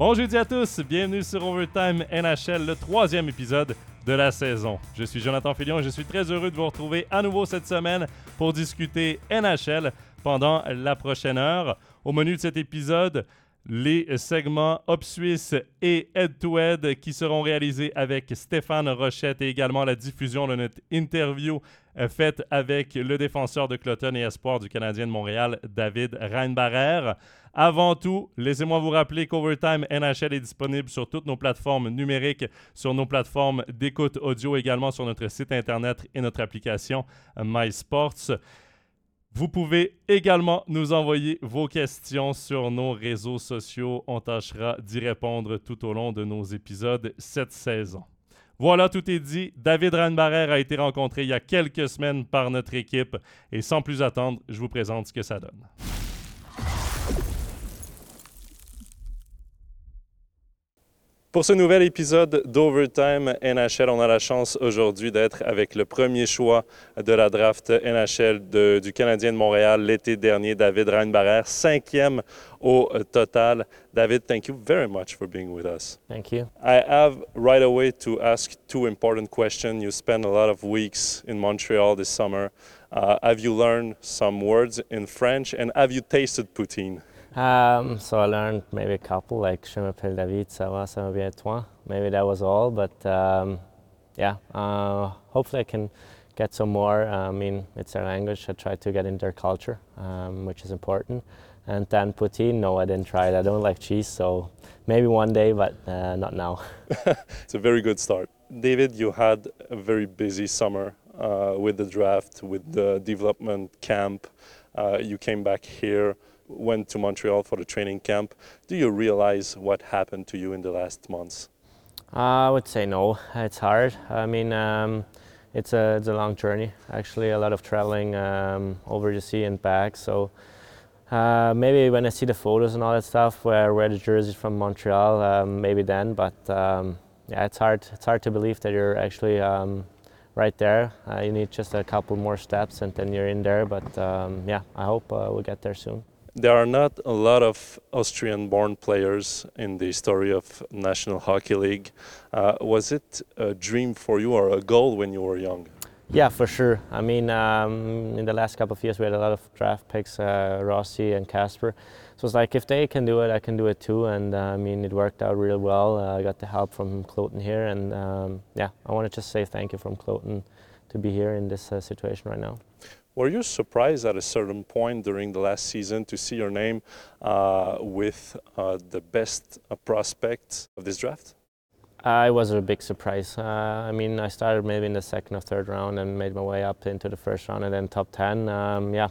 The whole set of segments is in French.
Bon jeudi à tous, bienvenue sur Overtime NHL, le troisième épisode de la saison. Je suis Jonathan Filion et je suis très heureux de vous retrouver à nouveau cette semaine pour discuter NHL pendant la prochaine heure. Au menu de cet épisode, les segments Up Suisse et Head to Head qui seront réalisés avec Stéphane Rochette et également la diffusion de notre interview faite avec le défenseur de Cloton et espoir du Canadien de Montréal, David Reinbarer. Avant tout, laissez-moi vous rappeler qu'Overtime NHL est disponible sur toutes nos plateformes numériques, sur nos plateformes d'écoute audio, également sur notre site internet et notre application MySports. Vous pouvez également nous envoyer vos questions sur nos réseaux sociaux. On tâchera d'y répondre tout au long de nos épisodes cette saison. Voilà, tout est dit. David Ranbarer a été rencontré il y a quelques semaines par notre équipe. Et sans plus attendre, je vous présente ce que ça donne. Pour ce nouvel épisode d'Overtime NHL, on a la chance aujourd'hui d'être avec le premier choix de la draft NHL du Canadien de Montréal l'été dernier, David Reinbarer, cinquième au total. David, thank you very much for being with us. Thank you. I have right away to ask two important questions. You spent a lot of weeks in Montreal this summer. Uh, have you learned some words in French? And have you tasted poutine? Um, so I learned maybe a couple, like Je m'appelle David, ça va, ça va bien toi. Maybe that was all, but um, yeah, uh, hopefully I can get some more. I mean, it's their language. I try to get in their culture, um, which is important. And then poutine, no, I didn't try it. I don't like cheese, so maybe one day, but uh, not now. it's a very good start. David, you had a very busy summer uh, with the draft, with the development camp. Uh, you came back here went to Montreal for the training camp. Do you realize what happened to you in the last months? I would say no. It's hard. I mean, um, it's a it's a long journey. Actually, a lot of traveling um, over the sea and back. So uh, maybe when I see the photos and all that stuff, where I wear the jerseys from Montreal, um, maybe then. But um, yeah, it's hard. It's hard to believe that you're actually um, right there. Uh, you need just a couple more steps, and then you're in there. But um, yeah, I hope uh, we'll get there soon. There are not a lot of Austrian born players in the story of National Hockey League. Uh, was it a dream for you or a goal when you were young? Yeah, for sure. I mean, um, in the last couple of years, we had a lot of draft picks, uh, Rossi and Casper. So it's like if they can do it, I can do it too. And uh, I mean, it worked out real well. Uh, I got the help from Cloten here, and um, yeah, I want to just say thank you from Cloten to be here in this uh, situation right now. Were you surprised at a certain point during the last season to see your name uh, with uh, the best prospect of this draft? Uh, it was a big surprise. Uh, I mean, I started maybe in the second or third round and made my way up into the first round and then top 10. Um, yeah,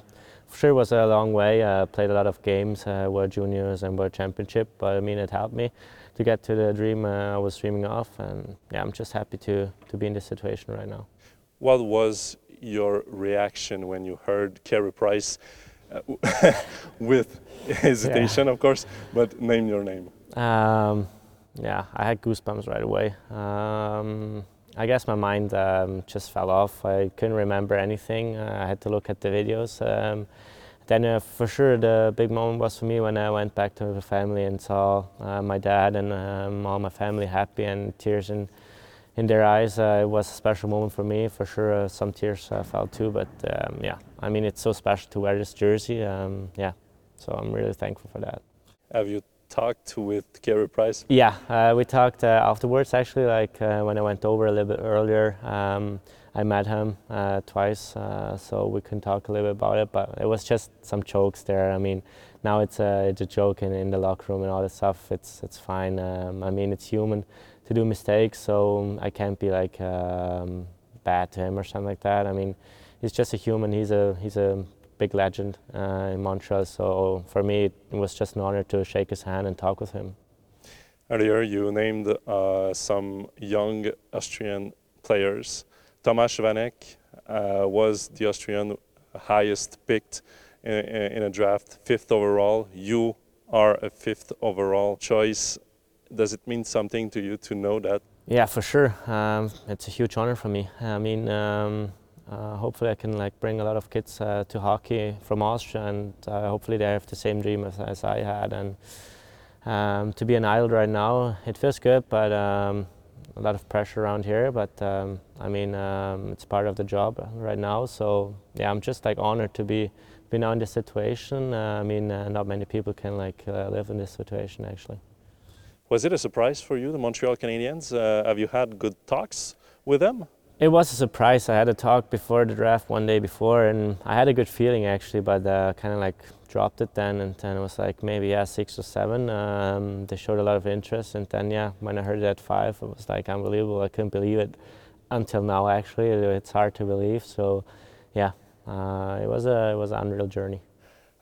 for sure it was a long way. I played a lot of games, uh, World Juniors and World Championship, but I mean, it helped me to get to the dream I was dreaming of. And yeah, I'm just happy to, to be in this situation right now. What was your reaction when you heard Carey Price uh, with hesitation, yeah. of course, but name your name? Um, yeah, I had goosebumps right away. Um, I guess my mind um, just fell off. I couldn't remember anything. Uh, I had to look at the videos. Um, then, uh, for sure, the big moment was for me when I went back to the family and saw uh, my dad and um, all my family happy and tears in in their eyes, uh, it was a special moment for me. For sure, uh, some tears uh, fell too. But um, yeah, I mean, it's so special to wear this jersey. Um, yeah, so I'm really thankful for that. Have you talked with Carey Price? Yeah, uh, we talked uh, afterwards. Actually, like uh, when I went over a little bit earlier, um, I met him twice, so we can talk a little bit about it. But it was just some jokes there. I mean, now it's a it's a joke in, in the locker room and all this stuff. It's it's fine. Um, I mean, it's human to do mistakes, so I can't be like um, bad to him or something like that. I mean, he's just a human. He's a he's a big legend uh, in Montreal. So for me, it was just an honor to shake his hand and talk with him. Earlier, you named uh, some young Austrian players. Tomasz Vanek uh, was the Austrian highest picked in, in a draft, fifth overall. You are a fifth overall choice does it mean something to you to know that? Yeah, for sure. Um, it's a huge honor for me. I mean, um, uh, hopefully I can like bring a lot of kids uh, to hockey from Austria, and uh, hopefully they have the same dream as, as I had. And Um, to be an idol right now, it feels good, but um, a lot of pressure around here. But um, I mean, um, it's part of the job right now. So yeah, I'm just like honored to be be now in this situation. Uh, I mean, uh, not many people can like uh, live in this situation actually. Was it a surprise for you, the Montreal Canadiens? Uh, have you had good talks with them? It was a surprise. I had a talk before the draft one day before, and I had a good feeling actually, but uh, kind of like dropped it then, and then it was like maybe yeah six or seven. Um, they showed a lot of interest, and then yeah, when I heard it at five, it was like unbelievable. I couldn't believe it until now. Actually, it's hard to believe. So, yeah, uh, it was a it was an unreal journey.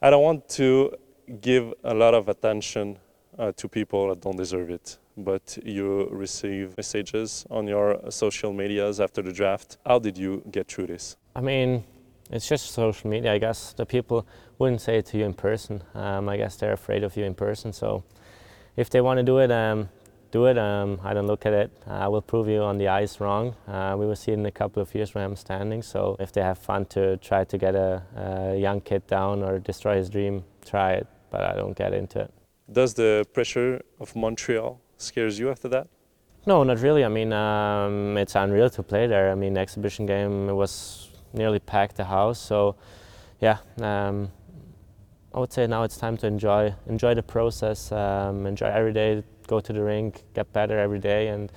I don't want to give a lot of attention uh, to people that don't deserve it. But you receive messages on your social medias after the draft. How did you get through this? I mean, it's just social media. I guess the people wouldn't say it to you in person. Um, I guess they're afraid of you in person. So if they want to do it, um, do it. Um, I don't look at it. I will prove you on the ice wrong. Uh, we will see it in a couple of years where I'm standing. So if they have fun to try to get a, a young kid down or destroy his dream, try it. But I don't get into it. Does the pressure of Montreal scares you after that? No, not really. I mean, um, it's unreal to play there. I mean, the exhibition game was nearly packed the house. So, yeah, um, I would say now it's time to enjoy enjoy the process, um, enjoy every day, go to the rink, get better every day, and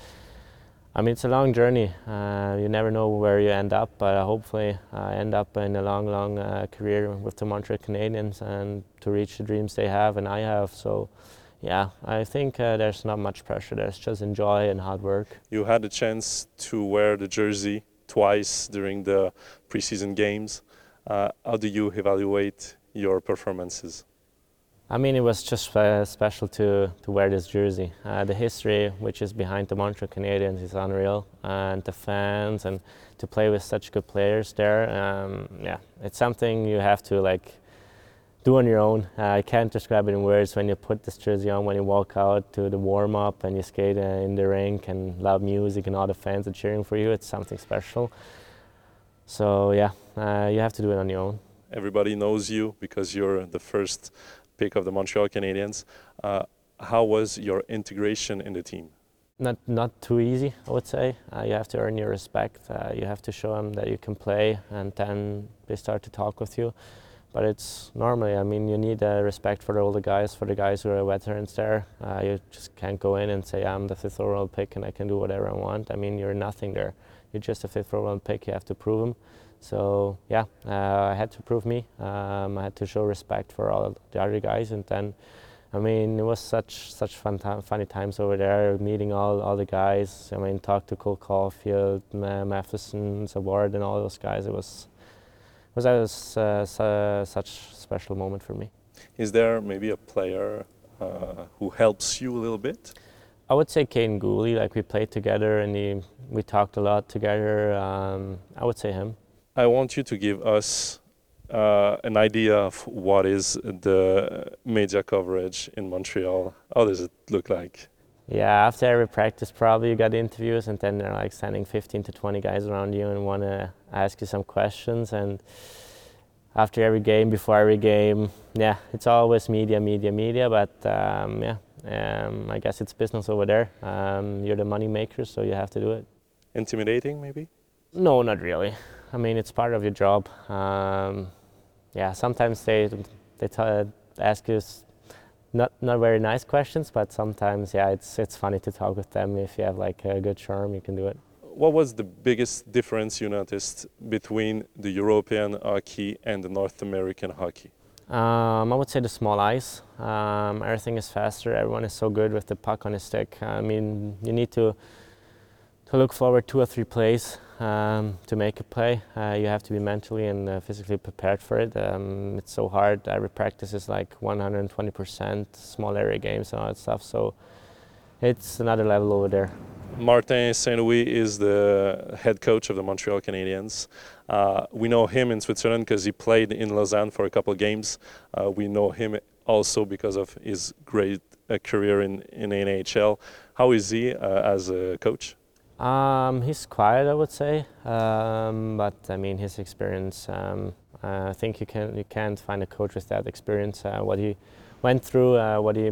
I mean, it's a long journey. Uh, you never know where you end up, but uh, hopefully I end up in a long, long uh, career with the Montreal Canadiens and to reach the dreams they have and I have. So, yeah, I think uh, there's not much pressure. There's just enjoy and hard work. You had a chance to wear the jersey twice during the preseason games. Uh, how do you evaluate your performances? I mean, it was just uh, special to, to wear this jersey. Uh, the history which is behind the Montreal Canadiens is unreal, and the fans and to play with such good players there, um, yeah, it's something you have to like do on your own. Uh, I can't describe it in words. When you put this jersey on, when you walk out to the warm up and you skate uh, in the rink and loud music and all the fans are cheering for you, it's something special. So yeah, uh, you have to do it on your own. Everybody knows you because you're the first pick of the Montreal Canadiens. Uh, how was your integration in the team? Not not too easy, I would say. Uh, you have to earn your respect. Uh, you have to show them that you can play, and then they start to talk with you. But it's normally, I mean, you need uh, respect for all the guys, for the guys who are veterans there. Uh, you just can't go in and say, I'm the fifth overall pick and I can do whatever I want. I mean, you're nothing there. You're just a fifth overall pick. You have to prove them. So yeah, uh, I had to prove me. Um, I had to show respect for all the other guys, and then, I mean, it was such such fun time, funny times over there, meeting all, all the guys. I mean, talk to Cole Caulfield, Matheson, Savard, and all those guys. It was it was, it was uh, su such special moment for me. Is there maybe a player uh, who helps you a little bit? I would say Kaiden Guhle. Like we played together, and he, we talked a lot together. Um, I would say him. I want you to give us uh, an idea of what is the media coverage in Montreal. How does it look like? Yeah, after every practice, probably you got interviews, and then they're like sending 15 to 20 guys around you and want to ask you some questions. And after every game, before every game, yeah, it's always media, media, media. But um, yeah, um, I guess it's business over there. Um, you're the money maker, so you have to do it. Intimidating, maybe? No, not really. I mean, it's part of your job. Um, yeah, sometimes they they t- ask you not not very nice questions, but sometimes yeah, it's it's funny to talk with them. If you have like a good charm, you can do it. What was the biggest difference you noticed between the European hockey and the North American hockey? Um, I would say the small ice. Um, everything is faster. Everyone is so good with the puck on the stick. I mean, you need to to look forward two or three plays um, to make a play. Uh, you have to be mentally and uh, physically prepared for it. Um, it's so hard. Every practice is like 120%, small area games and all that stuff. So it's another level over there. Martin St. Louis is the head coach of the Montreal Canadiens. Uh, we know him in Switzerland because he played in Lausanne for a couple of games. Uh, we know him also because of his great uh, career in, in NHL. How is he uh, as a coach? Um, he's quiet, I would say, um, but I mean his experience. Um, I think you can you can't find a coach with that experience. Uh, what he went through, uh, what he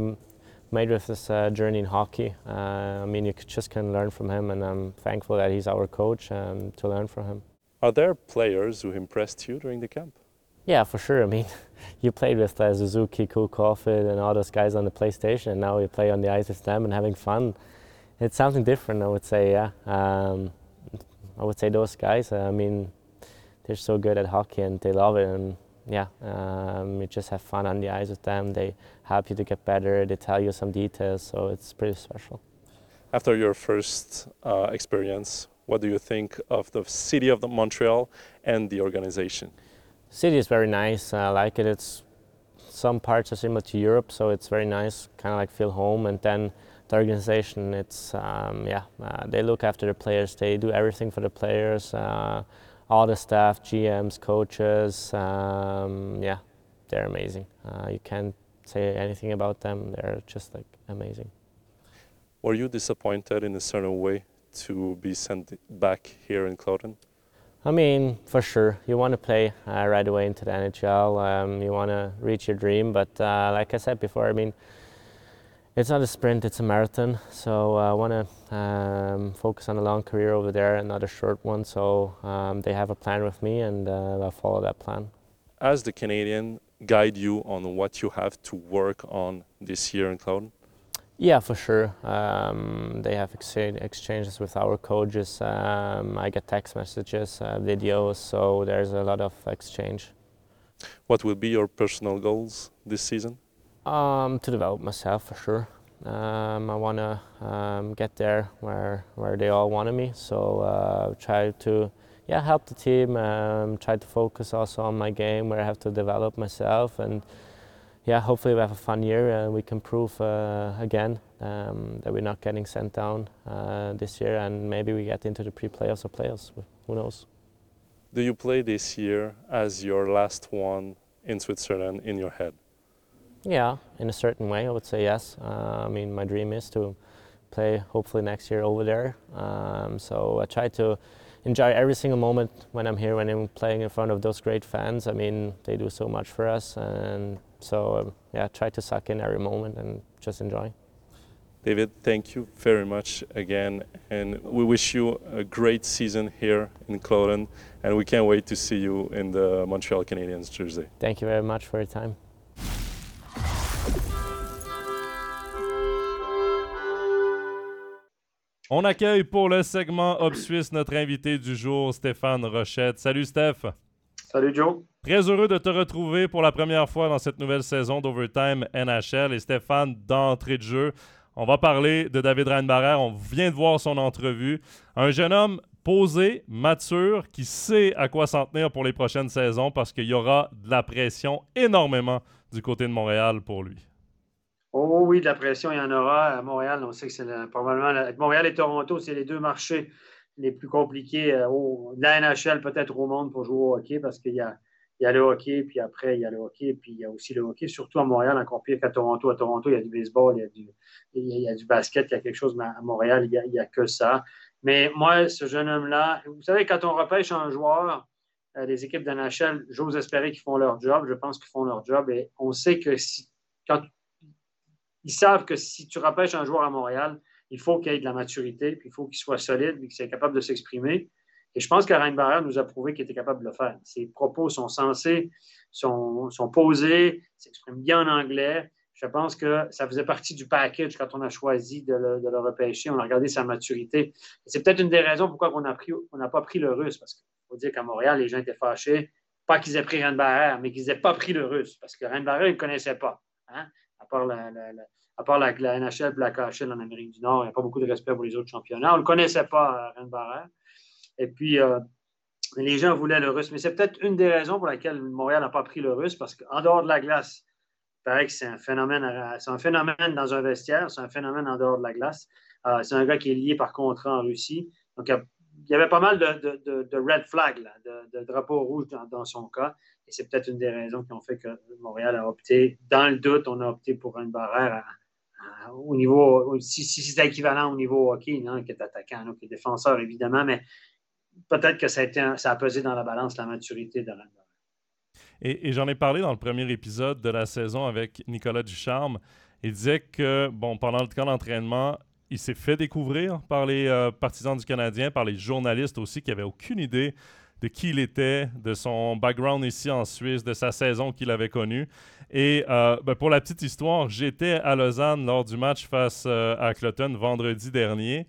made with this uh, journey in hockey. Uh, I mean, you just can learn from him, and I'm thankful that he's our coach um, to learn from him. Are there players who impressed you during the camp? Yeah, for sure. I mean, you played with uh, Suzuki, Cool and all those guys on the PlayStation, and now you play on the ice with them and having fun. It's something different, I would say. Yeah, um, I would say those guys. I mean, they're so good at hockey and they love it, and yeah, um, you just have fun on the ice with them. They help you to get better. They tell you some details, so it's pretty special. After your first uh, experience, what do you think of the city of the Montreal and the organization? City is very nice. I like it. It's some parts are similar to Europe, so it's very nice. Kind of like feel home. And then the organization, it's um, yeah, uh, they look after the players. They do everything for the players. Uh, all the staff, GMs, coaches, um, yeah, they're amazing. Uh, you can't say anything about them. They're just like amazing. Were you disappointed in a certain way to be sent back here in Cloton? I mean, for sure, you want to play uh, right away into the NHL. Um, you want to reach your dream, but uh, like I said before, I mean, it's not a sprint; it's a marathon. So uh, I want to um, focus on a long career over there, and not a short one. So um, they have a plan with me, and uh, I'll follow that plan. As the Canadian, guide you on what you have to work on this year in Cloton? Yeah, for sure. Um, they have exchange, exchanges with our coaches. Um, I get text messages, uh, videos, so there's a lot of exchange. What will be your personal goals this season? Um, to develop myself for sure. Um, I want to um, get there where where they all wanted me. So uh, try to yeah help the team. Um, try to focus also on my game where I have to develop myself and yeah, hopefully we have a fun year and we can prove uh, again um, that we're not getting sent down uh, this year and maybe we get into the pre-playoffs or playoffs. Who knows? Do you play this year as your last one in Switzerland in your head? Yeah, in a certain way, I would say yes. Uh, I mean, my dream is to play hopefully next year over there. Um, so I try to enjoy every single moment when I'm here, when I'm playing in front of those great fans. I mean, they do so much for us, and so um, yeah, try to suck in every moment and just enjoy. David, thank you very much again, and we wish you a great season here in Cloton, and we can't wait to see you in the Montreal Canadiens jersey. Thank you very much for your time. On accueille pour le segment Hop Suisse notre invité du jour, Stéphane Rochette. Salut Steph. Salut Joe. Très heureux de te retrouver pour la première fois dans cette nouvelle saison d'Overtime NHL. Et Stéphane, d'entrée de jeu, on va parler de David Reinbarer. On vient de voir son entrevue. Un jeune homme posé, mature, qui sait à quoi s'en tenir pour les prochaines saisons parce qu'il y aura de la pression énormément du côté de Montréal pour lui. Oh oui, de la pression, il y en aura à Montréal. On sait que c'est probablement. Montréal et Toronto, c'est les deux marchés les plus compliqués euh, la NHL, peut-être au monde, pour jouer au hockey parce qu'il y a, il y a le hockey, puis après, il y a le hockey, puis il y a aussi le hockey, surtout à Montréal, encore pire qu'à Toronto. À Toronto, il y a du baseball, il y a du, il y a du basket, il y a quelque chose, mais à Montréal, il n'y a, que ça. Mais moi, ce jeune homme-là, vous savez, quand on repêche un joueur, euh, les équipes de NHL, j'ose espérer qu'ils font leur job. Je pense qu'ils font leur job. Et on sait que si, quand ils savent que si tu repêches un joueur à Montréal, il faut qu'il ait de la maturité, puis il faut qu'il soit solide, puis qu'il soit capable de s'exprimer. Et je pense que Barrère nous a prouvé qu'il était capable de le faire. Ses propos sont sensés, sont, posés, s'exprime bien en anglais. Je pense que ça faisait partie du package quand on a choisi de le, repêcher. On a regardé sa maturité. C'est peut-être une des raisons pourquoi on n'a pas pris le russe, parce qu'il faut dire qu'à Montréal, les gens étaient fâchés. Pas qu'ils aient pris Barrère, mais qu'ils n'aient pas pris le russe, parce que Barrère, ils ne connaissaient pas. Hein? À part la, NHL et la KHL en Amérique du Nord, il n'y a pas beaucoup de respect pour les autres championnats. On ne le connaissait pas, euh, Rennes Et puis, euh, les gens voulaient le russe. Mais c'est peut-être une des raisons pour laquelle Montréal n'a pas pris le russe, parce qu'en dehors de la glace, il paraît que c'est un phénomène, c'est un phénomène dans un vestiaire, c'est un phénomène en dehors de la glace. Euh, c'est un gars qui est lié par contrat en Russie. Donc, il y avait pas mal de, red flags, de, drapeaux rouges dans, son cas. Et c'est peut-être une des raisons qui ont fait que Montréal a opté, dans le doute, on a opté pour une barrière au niveau, si, c'est équivalent au niveau hockey, hein, qui est attaquant, qui est défenseur, évidemment, mais peut-être que ça a, ça a pesé dans la balance la maturité de Et, et j'en ai parlé dans le premier épisode de la saison avec Nicolas Ducharme. Il disait que, bon, pendant le camp d'entraînement, il s'est fait découvrir par les euh, partisans du Canadien, par les journalistes aussi, qui n'avaient aucune idée de qui il était, de son background ici en Suisse, de sa saison qu'il avait connue. Et euh, ben, pour la petite histoire, j'étais à Lausanne lors du match face euh, à Cloton vendredi dernier.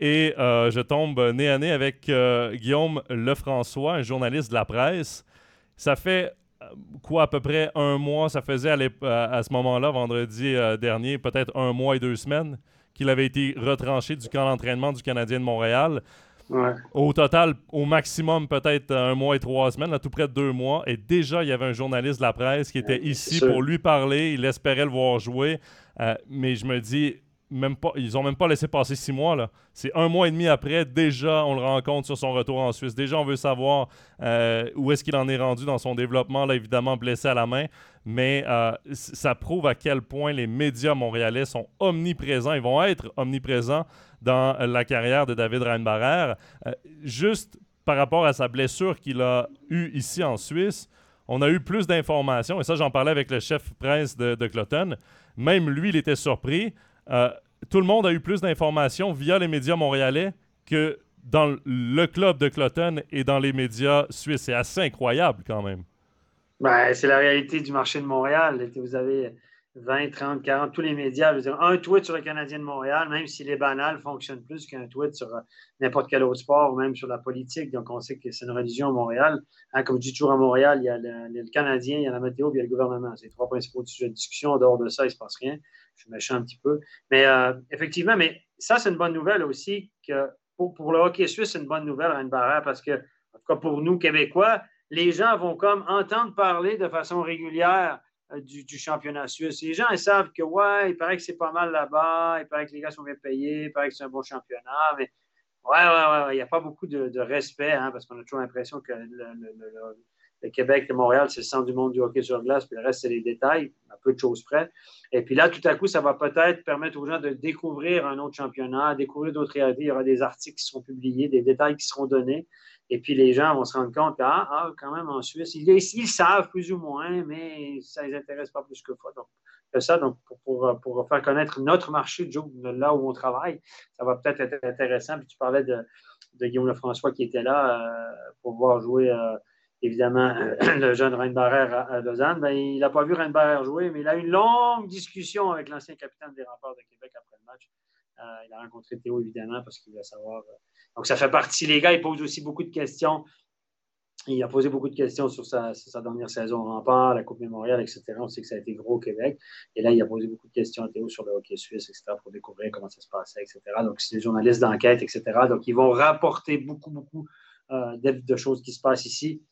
Et je tombe nez à nez avec Guillaume Lefrançois, un journaliste de la presse. Ça fait quoi, à peu près un mois, ça faisait à, à ce moment-là, vendredi dernier, peut-être un mois et deux semaines qu'il avait été retranché du camp d'entraînement du Canadien de Montréal. Au total, au maximum, peut-être un mois et trois semaines, à tout près de deux mois. Et déjà, il y avait un journaliste de la presse qui était ici pour lui parler. Il espérait le voir jouer. Euh, mais je me dis, ils ont même pas laissé passer six mois. Là. C'est un mois et demi après, déjà, on le rencontre sur son retour en Suisse. Déjà, on veut savoir euh, où est-ce qu'il en est rendu dans son développement, là, évidemment, blessé à la main. Mais euh, ça prouve à quel point les médias montréalais sont omniprésents. Ils vont être omniprésents dans la carrière de David Reinbarer. Euh, juste par rapport à sa blessure qu'il a eue ici en Suisse, on a eu plus d'informations. Et ça, j'en parlais avec le chef presse de, de Cloton. Même lui, il était surpris. Euh, tout le monde a eu plus d'informations via les médias montréalais que dans le club de Cloton et dans les médias suisses. C'est assez incroyable quand même. Ben, c'est la réalité du marché de Montréal. Vous avez 20, 30, 40, tous les médias. un tweet sur le Canadien de Montréal, même s'il est banal, fonctionne plus qu'un tweet sur euh, n'importe quel autre sport ou même sur la politique. Donc, on sait que c'est une religion à Montréal. Hein, comme je dis toujours à Montréal, il y a le, Canadien, il y a la météo, puis il y a le gouvernement. C'est les trois principaux sujets de discussion. En dehors de ça, il ne se passe rien. Je suis méchant un petit peu. Mais euh, effectivement, mais ça, c'est une bonne nouvelle aussi que pour, le hockey suisse, c'est une bonne nouvelle, Rennes Barrère, parce que, en tout cas pour nous, Québécois, les gens vont comme entendre parler de façon régulière euh, du, championnat suisse. Les gens, ils savent que, ouais, il paraît que c'est pas mal là-bas, il paraît que les gars sont bien payés, il paraît que c'est un bon championnat, mais ouais, ouais, ouais, il n'y a pas beaucoup de, respect, hein, parce qu'on a toujours l'impression que le, Québec et Montréal, c'est le centre du monde du hockey sur glace, puis le reste, c'est les détails, à peu de choses près. Et puis là, tout à coup, ça va peut-être permettre aux gens de découvrir un autre championnat, découvrir d'autres réalités. Il y aura des articles qui seront publiés, des détails qui seront donnés. Et puis les gens vont se rendre compte ah, ah quand même, en Suisse, ils, savent plus ou moins, mais ça ne les intéresse pas plus que ça. Donc, ça, donc pour, pour, faire connaître notre marché, là où on travaille, ça va peut-être être intéressant. Puis tu parlais de, de Guillaume Lefrançois qui était là euh, pour voir jouer, euh, évidemment, euh, le jeune Reinbarer à, à, Lausanne. Ben, il n'a pas vu Reinbarer jouer, mais il a eu une longue discussion avec l'ancien capitaine des remparts de Québec après le match. il a rencontré Théo, évidemment, parce qu'il voulait savoir donc, ça fait partie. Les gars, ils posent aussi beaucoup de questions. Il a posé beaucoup de questions sur sa, dernière saison au rempart, la Coupe Mémoriale, etc. On sait que ça a été gros au Québec. Et là, il a posé beaucoup de questions à Théo sur le hockey suisse, etc., pour découvrir comment ça se passait, etc. Donc, c'est des journalistes d'enquête, etc. Donc, ils vont rapporter beaucoup, beaucoup euh, de, choses qui se passent ici.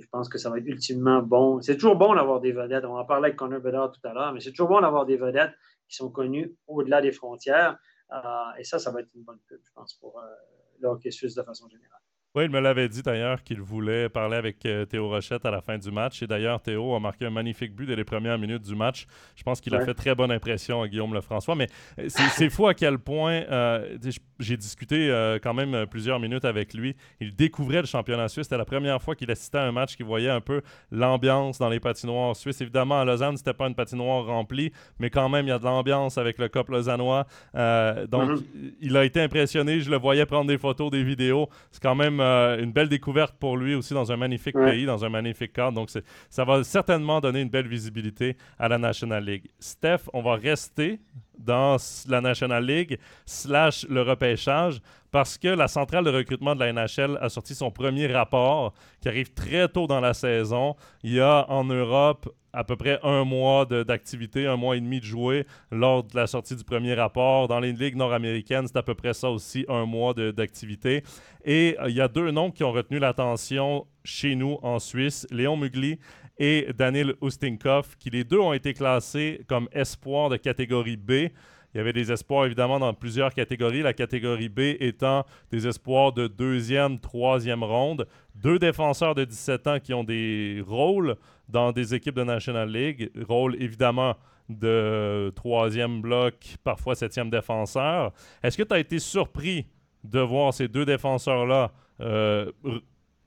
Je pense que ça va être ultimement bon. C'est toujours bon d'avoir des vedettes. On en parlait avec Connor Bedard tout à l'heure, mais c'est toujours bon d'avoir des vedettes qui sont connues au-delà des frontières. Euh, et ça, ça va être une bonne pub, je pense, pour, euh, suisse de façon générale. Oui, il me l'avait dit d'ailleurs qu'il voulait parler avec euh, Théo Rochette à la fin du match. Et d'ailleurs, Théo a marqué un magnifique but dès les premières minutes du match. Je pense qu'il a fait très bonne impression à Guillaume Lefrançois. Mais euh, c'est fou à quel point euh, j'ai discuté quand même plusieurs minutes avec lui. Il découvrait le championnat suisse. C'était la première fois qu'il assistait à un match, qu'il voyait un peu l'ambiance dans les patinoires suisses. Évidemment, à Lausanne, c'était pas une patinoire remplie, mais quand même, il y a de l'ambiance avec le COP lausannois. donc, mm-hmm. il a été impressionné. Je le voyais prendre des photos, des vidéos. C'est quand même euh, une belle découverte pour lui aussi dans un magnifique pays, dans un magnifique cadre. Donc, ça va certainement donner une belle visibilité à la National League. Steph, on va rester dans la National League slash le repêchage parce que la centrale de recrutement de la NHL a sorti son premier rapport qui arrive très tôt dans la saison. Il y a en Europe à peu près un mois d'activité, un mois et demi de jouer lors de la sortie du premier rapport. Dans les ligues nord-américaines, c'est à peu près ça aussi, un mois d'activité. Et euh, il y a deux noms qui ont retenu l'attention chez nous en Suisse, Léon Mugli et Daniel Ustinkov, qui les deux ont été classés comme espoirs de catégorie B. Il y avait des espoirs évidemment dans plusieurs catégories, la catégorie B étant des espoirs de deuxième, troisième ronde. Deux défenseurs de 17 ans qui ont des rôles dans des équipes de National League, rôle évidemment de troisième bloc, parfois septième défenseur. Est-ce que tu as été surpris de voir ces deux défenseurs-là euh,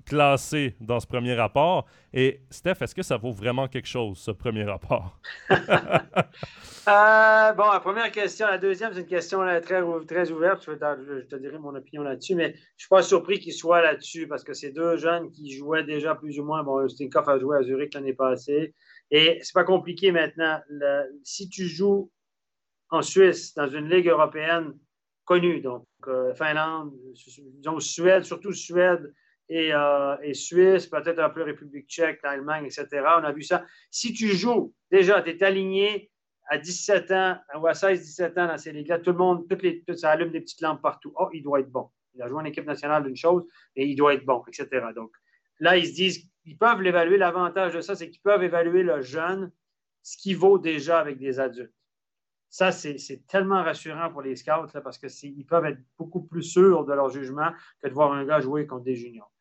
classés dans ce premier rapport. Et Steph, est-ce que ça vaut vraiment quelque chose, ce premier rapport? Euh, bon, la première question. La deuxième, c'est une question très, très ouverte. Je, te dirai mon opinion là-dessus, mais je ne suis pas surpris qu'il soit là-dessus parce que c'est deux jeunes qui jouaient déjà plus ou moins. Bon, Stinkoff a joué à Zurich l'année passée. Et c'est pas compliqué maintenant. si tu joues en Suisse, dans une ligue européenne connue, donc euh, Finlande, disons Suède, surtout Suède et, euh, et Suisse, peut-être un peu République tchèque, l'Allemagne, etc. On a vu ça. Si tu joues, déjà, tu es aligné à 17 ans ou à 16-17 ans dans ces ligues-là, tout le monde, toutes les, ça allume des petites lampes partout. Oh, il doit être bon. Il a joué en équipe nationale d'une chose, et il doit être bon, etc. Donc là, ils se disent, ils peuvent l'évaluer. L'avantage de ça, c'est qu'ils peuvent évaluer le jeune, ce qui vaut déjà avec des adultes. Ça, c'est tellement rassurant pour les scouts parce qu'ils peuvent être beaucoup plus sûrs de leur jugement que de voir un gars jouer contre des juniors.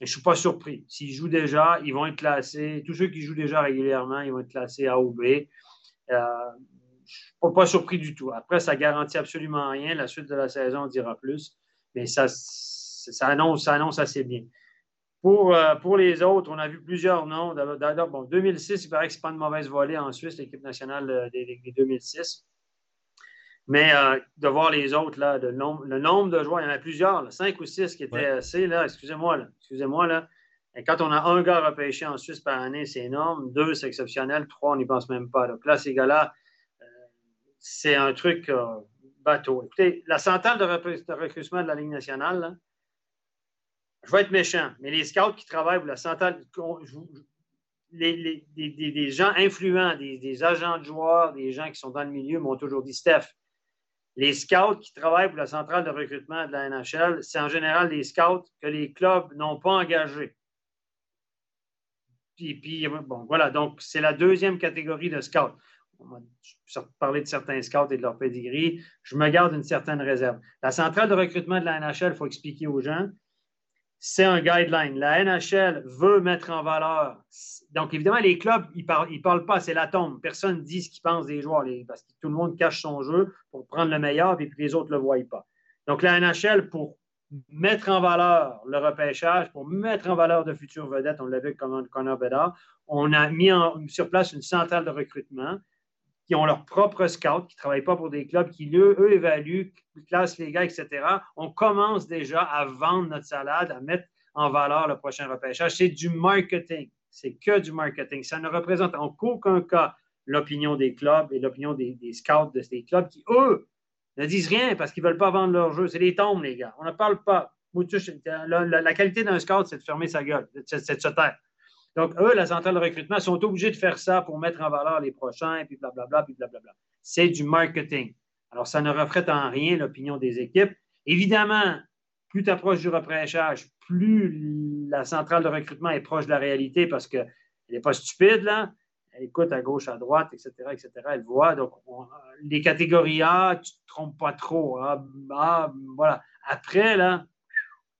Et je ne suis pas surpris. S'ils jouent déjà, ils vont être classés. Tous ceux qui jouent déjà régulièrement, ils vont être classés A ou B. Euh, je ne suis pas surpris du tout. Après, ça ne garantit absolument rien. La suite de la saison, on dira plus. Mais ça, ça, annonce, ça annonce assez bien. Pour, euh, pour les autres, on a vu plusieurs noms. D'abord, bon, 2006, il paraît que ce n'est pas une mauvaise volée en Suisse, l'équipe nationale euh, des, des 2006. Mais euh, de voir les autres, là, le, nombre, le nombre de joueurs, il y en a plusieurs, cinq ou six qui étaient assez, là, excusez-moi, là, excusez-moi, là. Quand on a un gars repêché en Suisse par année, c'est énorme. Deux, c'est exceptionnel. Trois, on n'y pense même pas. Donc là, ces gars-là, euh, c'est un truc euh, bateau. Écoutez, la centrale de, recrutement de la Ligue nationale, je vais être méchant, mais les scouts qui travaillent pour la centrale, les, gens influents, des, des, agents de joueurs, des gens qui sont dans le milieu m'ont toujours dit Steph, les scouts qui travaillent pour la centrale de recrutement de la NHL, c'est en général des scouts que les clubs n'ont pas engagés. Puis, puis, bon, voilà, donc c'est la deuxième catégorie de scouts. On va parler de certains scouts et de leur pedigree. Je me garde une certaine réserve. La centrale de recrutement de la NHL, il faut expliquer aux gens, c'est un guideline. La NHL veut mettre en valeur. Donc, évidemment, les clubs, ils ne parlent, pas, c'est l'atome. Personne ne dit ce qu'ils pense des joueurs parce que tout le monde cache son jeu pour prendre le meilleur et puis les autres ne le voient pas. Donc, la NHL, pour mettre en valeur le repêchage, pour mettre en valeur de futures vedettes, on l'a vu avec Connor Bedard, on a mis sur place une centrale de recrutement qui ont leur propre scout, qui ne travaillent pas pour des clubs, qui, eux, évaluent, classent les gars, etc. On commence déjà à vendre notre salade, à mettre en valeur le prochain repêchage. C'est du marketing. C'est que du marketing. Ça ne représente en aucun cas l'opinion des clubs et l'opinion des, scouts de ces clubs qui, eux, ne disent rien parce qu'ils ne veulent pas vendre leur jeu. C'est des tombes, les gars. On ne parle pas. La, la qualité d'un scout, c'est de fermer sa gueule, c'est de se taire. Donc, eux, la centrale de recrutement, sont obligés de faire ça pour mettre en valeur les prochains, puis blablabla, puis blablabla. C'est du marketing. Alors, ça ne reflète en rien l'opinion des équipes. Évidemment, plus tu approches du repêchage, plus la centrale de recrutement est proche de la réalité parce qu'elle n'est pas stupide, là. Elle écoute à gauche, à droite, etc., etc. Elle voit. Donc, les catégories A, tu ne te trompes pas trop. Hein. voilà. Après, là,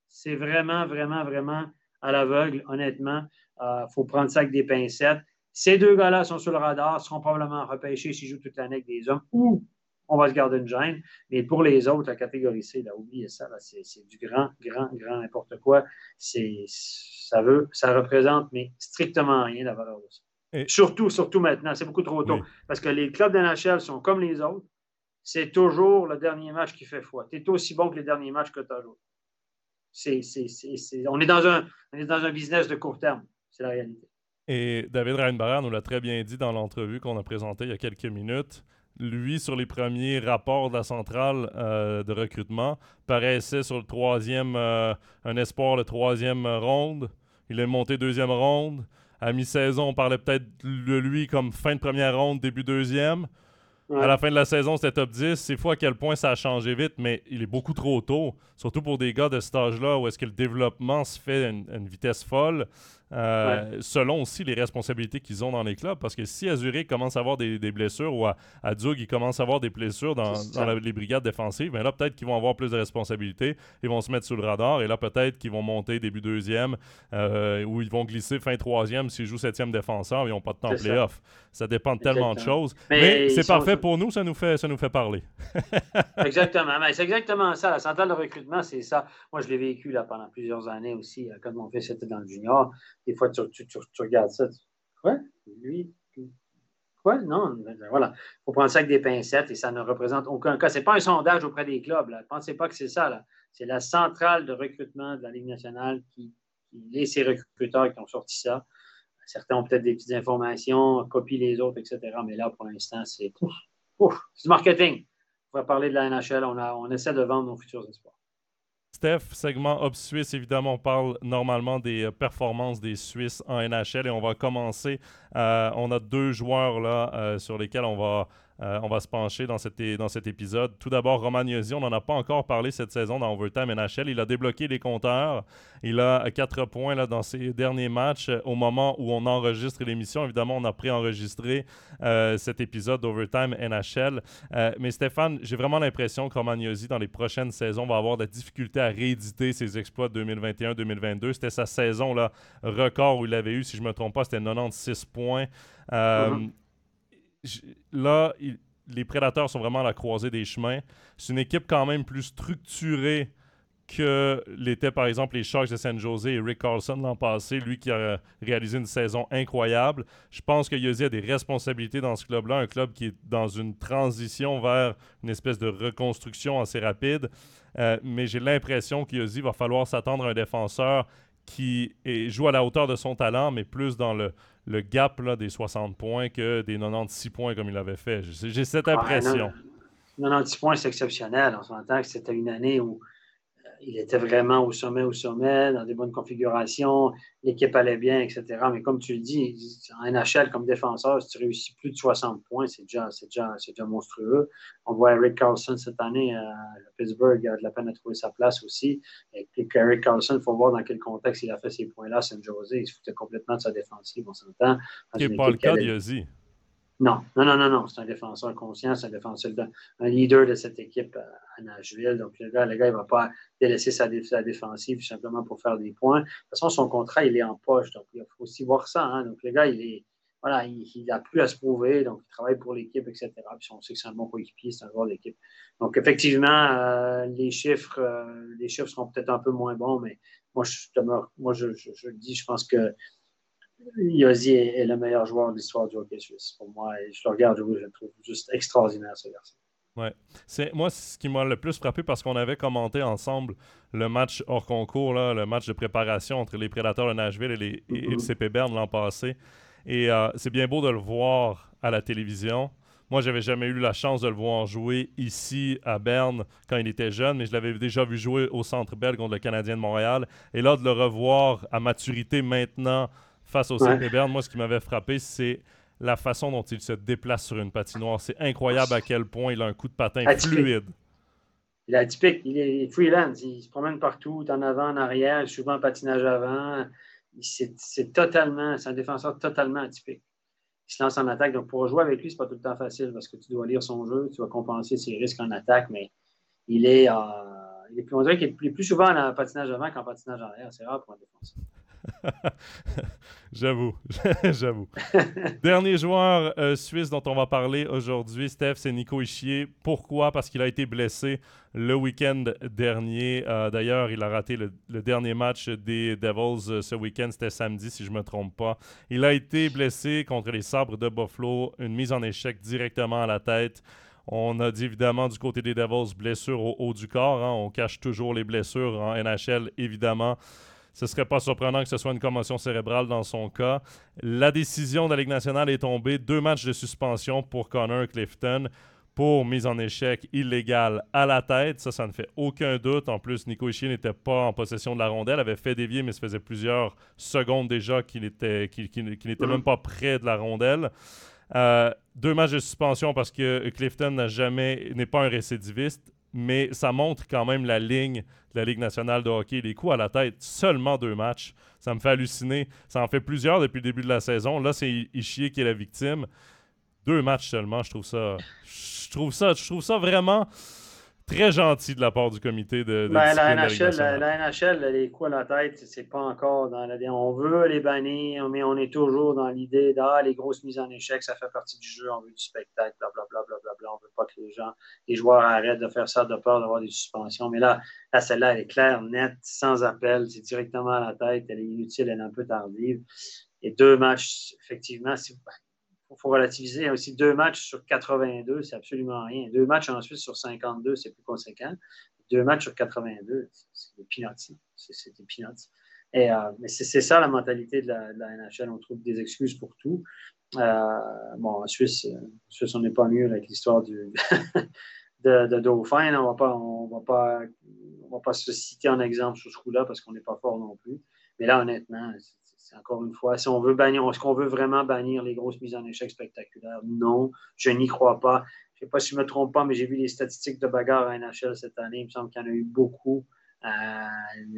c'est vraiment, vraiment, vraiment à l'aveugle, honnêtement. Il euh, faut prendre ça avec des pincettes. Ces deux gars-là sont sur le radar, seront probablement repêchés s'ils jouent toute l'année avec des hommes ou on va se garder une gêne. Mais pour les autres, la catégorie C, là, oubliez ça, c'est du grand, grand, grand n'importe quoi. Ça veut, ça représente, mais strictement rien la valeur de ça. Surtout, surtout maintenant, c'est beaucoup trop tôt. Parce que les clubs de NHL sont comme les autres. C'est toujours le dernier match qui fait foi. Tu es aussi bon que les derniers matchs que tu as joué. on, est dans un, on est dans un business de court terme. C'est la réalité. Et David Reinbarer nous l'a très bien dit dans l'entrevue qu'on a présentée il y a quelques minutes. Lui, sur les premiers rapports de la centrale euh, de recrutement, paraissait sur le troisième, euh, un espoir, le troisième ronde. Il est monté deuxième ronde. À mi-saison, on parlait peut-être de lui comme fin de première ronde, début deuxième. À la fin de la saison, c'était top 10. C'est fou à quel point ça a changé vite, mais il est beaucoup trop tôt. Surtout pour des gars de cet âge-là où est-ce que le développement se fait à une, vitesse folle. Euh, selon aussi les responsabilités qu'ils ont dans les clubs. Parce que si à Zurich commence à avoir des, blessures ou à, à Zug, ils commencent à avoir des blessures dans, les brigades défensives, bien là, peut-être qu'ils vont avoir plus de responsabilités. Ils vont se mettre sous le radar. Et là, peut-être qu'ils vont monter début deuxième euh, ou ils vont glisser fin troisième s'ils jouent septième défenseur. Ils n'ont pas de temps playoff. Ça dépend de tellement de choses. Mais, c'est parfait pour nous. Ça nous fait, ça nous fait parler. exactement. Mais c'est exactement ça. La centrale de recrutement, c'est ça. Moi, je l'ai vécu là, pendant plusieurs années aussi. Quand mon fils était dans le junior, des fois, tu, regardes ça. quoi? Lui? Quoi? Non, voilà. Il faut prendre ça avec des pincettes et ça ne représente aucun cas. Ce n'est pas un sondage auprès des clubs. Ne pensez pas que c'est ça. C'est la centrale de recrutement de la Ligue nationale qui, qui et ses recruteurs qui ont sorti ça. Certains ont peut-être des petites informations, copient les autres, etc. Mais là, pour l'instant, c'est du marketing. On va parler de la NHL. On, on essaie de vendre nos futurs espoirs. Steph, segment Hop Suisse, évidemment, on parle normalement des euh, performances des Suisses en NHL et on va commencer. Euh, on a deux joueurs là euh, sur lesquels on va euh, on va se pencher dans cet, dans cet épisode. Tout d'abord, Roman on n'en a pas encore parlé cette saison dans Overtime NHL. Il a débloqué les compteurs. Il a 4 points là, dans ses derniers matchs. Au moment où on enregistre l'émission, évidemment, on a préenregistré euh, cet épisode d'Overtime NHL. Euh, mais Stéphane, j'ai vraiment l'impression que Roman dans les prochaines saisons, va avoir de la difficulté à rééditer ses exploits 2021-2022. C'était sa saison là, record où il avait eu, si je ne me trompe pas, c'était 96 points. Là, les prédateurs sont vraiment à la croisée des chemins. C'est une équipe quand même plus structurée que l'était par exemple les Sharks de San Jose et Rick Carlson l'an passé, lui qui a réalisé une saison incroyable. Je pense que Yossi a des responsabilités dans ce club-là, un club qui est dans une transition vers une espèce de reconstruction assez rapide. Euh, mais j'ai l'impression que va falloir s'attendre à un défenseur qui joue à la hauteur de son talent, mais plus dans le, le gap là, des 60 points que des 96 points comme il avait fait. J'ai cette impression. 96 points, c'est exceptionnel. On s'entend que c'était une année où il était vraiment au sommet, au sommet, dans des bonnes configurations, l'équipe allait bien, etc. Mais comme tu le dis, en NHL comme défenseur, si tu réussis plus de 60 points, c'est déjà, déjà, déjà monstrueux. On voit Eric Carlson cette année à Pittsburgh, il a de la peine à trouver sa place aussi. Et Eric Carlson, il faut voir dans quel contexte il a fait ces points-là. San Jose, il se foutait complètement de sa défensive, on s'entend. Ce n'est pas le cas d'Yossi. Non, non, non, non, non. C'est un défenseur conscient, c'est un défenseur, un leader de cette équipe à Nashville. Donc, le gars, le gars il ne va pas délaisser sa, défensive simplement pour faire des points. De toute façon, son contrat, il est en poche. Donc, il faut aussi voir ça. Hein. Donc, le gars, il est. Voilà, il n'a plus à se prouver, donc il travaille pour l'équipe, etc. Puis on sait que c'est un bon coéquipier, c'est un joueur d'équipe. Donc, effectivement, euh, les chiffres, euh, les chiffres seront peut-être un peu moins bons, mais moi, je moi, je, je, je dis, je pense que Yossi est, le meilleur joueur de l'histoire du hockey suisse. Pour moi, je le regarde jouer, je le trouve juste extraordinaire, ce garçon. Ouais. C'est moi ce qui m'a le plus frappé parce qu'on avait commenté ensemble le match hors concours, là, le match de préparation entre les Prédateurs de Nashville et, les, le mm-hmm. CP Bern l'an passé. Et euh, c'est bien beau de le voir à la télévision. Moi, j'avais jamais eu la chance de le voir jouer ici à Berne quand il était jeune, mais je l'avais déjà vu jouer au Centre Bell contre le Canadien de Montréal. Et là, de le revoir à maturité maintenant face au CP Bern, moi, ce qui m'avait frappé, c'est la façon dont il se déplace sur une patinoire. C'est incroyable à quel point il a un coup de patin fluide. Il est atypique, il est freelance, il se promène partout, en avant, en arrière, souvent en patinage avant. C'est totalement, c'est un défenseur totalement atypique. Il se lance en attaque. Donc, pour jouer avec lui, c'est pas tout le temps facile parce que tu dois lire son jeu, tu vas compenser ses risques en attaque, mais il est, euh, il est plus, on dirait qu'il est plus souvent en patinage avant qu'en patinage arrière. C'est rare pour un défenseur. j'avoue, j'avoue. Dernier joueur euh, suisse dont on va parler aujourd'hui, Steph, c'est Nico Ischier. Pourquoi? Parce qu'il a été blessé le week-end dernier. Euh, d'ailleurs, il a raté le, dernier match des Devils euh, ce week-end. C'était samedi, si je ne me trompe pas. Il a été blessé contre les Sabres de Buffalo. Une mise en échec directement à la tête. On a dit évidemment du côté des Devils, blessure au haut du corps. Hein. On cache toujours les blessures en NHL, évidemment. Ce ne serait pas surprenant que ce soit une commotion cérébrale dans son cas. La décision de la Ligue nationale est tombée. Deux matchs de suspension pour Connor Clifton pour mise en échec illégale à la tête. Ça, ça ne fait aucun doute. En plus, Nico Ishii n'était pas en possession de la rondelle, avait fait dévier, mais ça faisait plusieurs secondes déjà qu'il n'était même pas près de la rondelle. Euh, deux matchs de suspension parce que Clifton n'a jamais n'est pas un récidiviste mais ça montre quand même la ligne de la Ligue nationale de hockey. Les coups à la tête, seulement deux matchs. Ça me fait halluciner. Ça en fait plusieurs depuis le début de la saison. Là, c'est Ishier qui est la victime. Deux matchs seulement, je trouve ça. Je trouve ça, je trouve ça vraiment très gentil de la part du comité de, ben, la, NHL, la, NHL, les coups à la tête, c'est pas encore dans la. On veut les bannir, mais on est toujours dans l'idée ah, les grosses mises en échec, ça fait partie du jeu, on veut du spectacle, blablabla, bla, bla, bla, on veut pas que les gens, les joueurs arrêtent de faire ça de peur d'avoir des suspensions. Mais là, là celle-là, elle est claire, nette, sans appel, c'est directement à la tête, elle est inutile, elle est un peu tardive. Et deux matchs, effectivement, il faut relativiser. aussi deux matchs sur 82, c'est absolument rien. Deux matchs ensuite sur 52, c'est plus conséquent. Deux matchs sur 82, c'est des peanuts. C'est des peanuts. Euh, mais c'est ça la mentalité de la, NHL. On trouve des excuses pour tout. Euh, bon, en Suisse, euh, en Suisse on n'est pas mieux avec l'histoire de, de, Dauphin. On on va pas, va pas se citer en exemple sur ce coup-là parce qu'on n'est pas fort non plus. Mais là, honnêtement, encore une fois, si on veut bannir, est-ce qu'on veut vraiment bannir les grosses mises en échec spectaculaires? Non, je n'y crois pas. Je ne sais pas si je me trompe pas, mais j'ai vu les statistiques de bagarre à NHL cette année. Il me semble qu'il y en a eu beaucoup. Euh,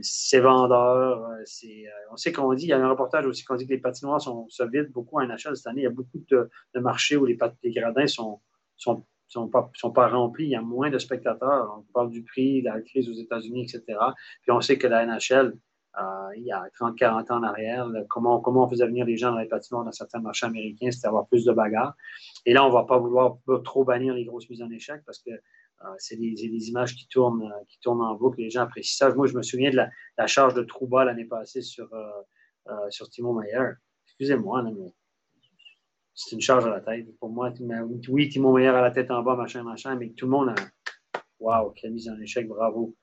c'est. Euh, euh, on sait qu'on dit, il y a un reportage aussi qu'on dit que les patinoires sont, se vident beaucoup à NHL cette année. Il y a beaucoup de, marchés où les, gradins sont, sont, pas, remplis. Il y a moins de spectateurs. On parle du prix, de la crise aux États-Unis, etc. Puis on sait que la NHL, il y a 30-40 ans en arrière, comment, comment on faisait venir les gens dans les patinoires dans certains marchés américains, c'était avoir plus de bagarres. Et là, on ne va pas vouloir trop bannir les grosses mises en échec parce que euh, c'est des, images qui tournent, euh, qui tournent en boucle. Les gens apprécient ça. Moi, je me souviens de la, charge de Trouba l'année passée sur, sur Timo Meyer. Excusez-moi, mais c'est une charge à la tête. Pour moi, oui, Timo Meyer a la tête en bas, machin, machin, mais tout le monde a. Waouh, quelle mise en échec, bravo.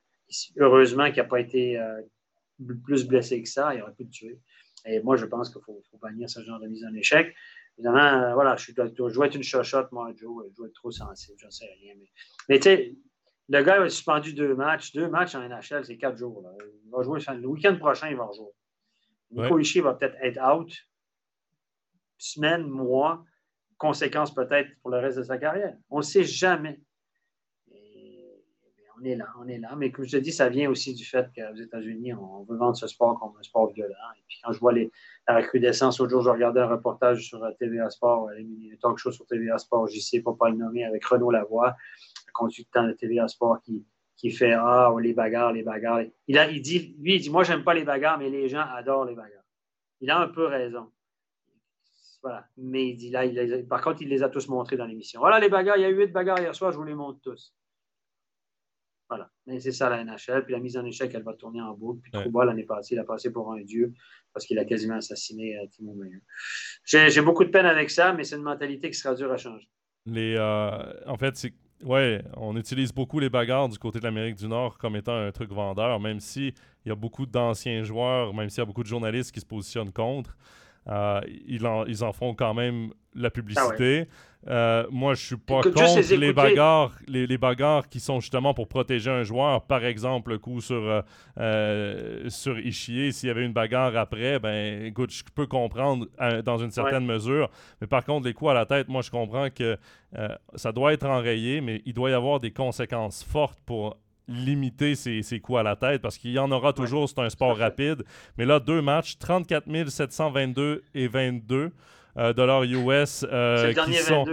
Heureusement qu'il n'a pas été plus blessé que ça, il aurait pu le tuer. Et moi, je pense qu'il faut, bannir ce genre de mise en échec. Évidemment, euh, voilà, je, je dois être une chochotte, moi, Joe, je dois être trop sensible, je ne sais rien. Mais, tu sais, le gars a suspendu deux matchs. Deux matchs en NHL, c'est quatre jours. Il va jouer le week-end prochain, il va rejouer. Nico ouais. va peut-être être out semaine, mois, conséquences peut-être pour le reste de sa carrière. On ne sait jamais on est là, on est là. Mais comme je te dis, ça vient aussi du fait qu'aux États-Unis, on veut vendre ce sport comme un sport violent. Et puis quand je vois les, la recrudescence, l'autre jour, je regardais un reportage sur euh, TVA Sport, euh, talk show sur TVA Sport, j'y sais pas pas le nommer, avec Renaud Lavoie, un consultant de TVA Sport qui, qui fait Ah, les bagarres, les bagarres. Il, a, il dit, lui, il dit Moi, j'aime pas les bagarres, mais les gens adorent les bagarres. Il a un peu raison. Voilà. Mais il dit là, il par contre, il les a tous montrés dans l'émission. Voilà les bagarres, il y a eu huit bagarres hier soir, je vous les montre tous. Voilà. Mais c'est ça la NHL. Puis la mise en échec, elle va tourner en boucle. Puis Trouba, l'année passée, il a passé pour un dieu parce qu'il a quasiment assassiné euh, Timo Meyer. J'ai beaucoup de peine avec ça, mais c'est une mentalité qui sera dure à changer. Les, euh, en fait, c'est Ouais, on utilise beaucoup les bagarres du côté de l'Amérique du Nord comme étant un truc vendeur, même s'il y a beaucoup d'anciens joueurs, même s'il y a beaucoup de journalistes qui se positionnent contre. Euh, ils, en, ils, en, font quand même la publicité. Ah euh, moi, je suis pas contre les bagarres, les, les, bagarres qui sont justement pour protéger un joueur. Par exemple, le coup sur, euh, sur Ishier, s'il y avait une bagarre après, ben écoute, je peux comprendre dans une certaine mesure. Mais par contre, les coups à la tête, moi, je comprends que ça doit être enrayé, mais il doit y avoir des conséquences fortes pour limiter ses, coups à la tête parce qu'il y en aura toujours, c'est un sport rapide. Mais là, deux matchs, 34 722 et 22 euh, dollars US euh, qui, sont,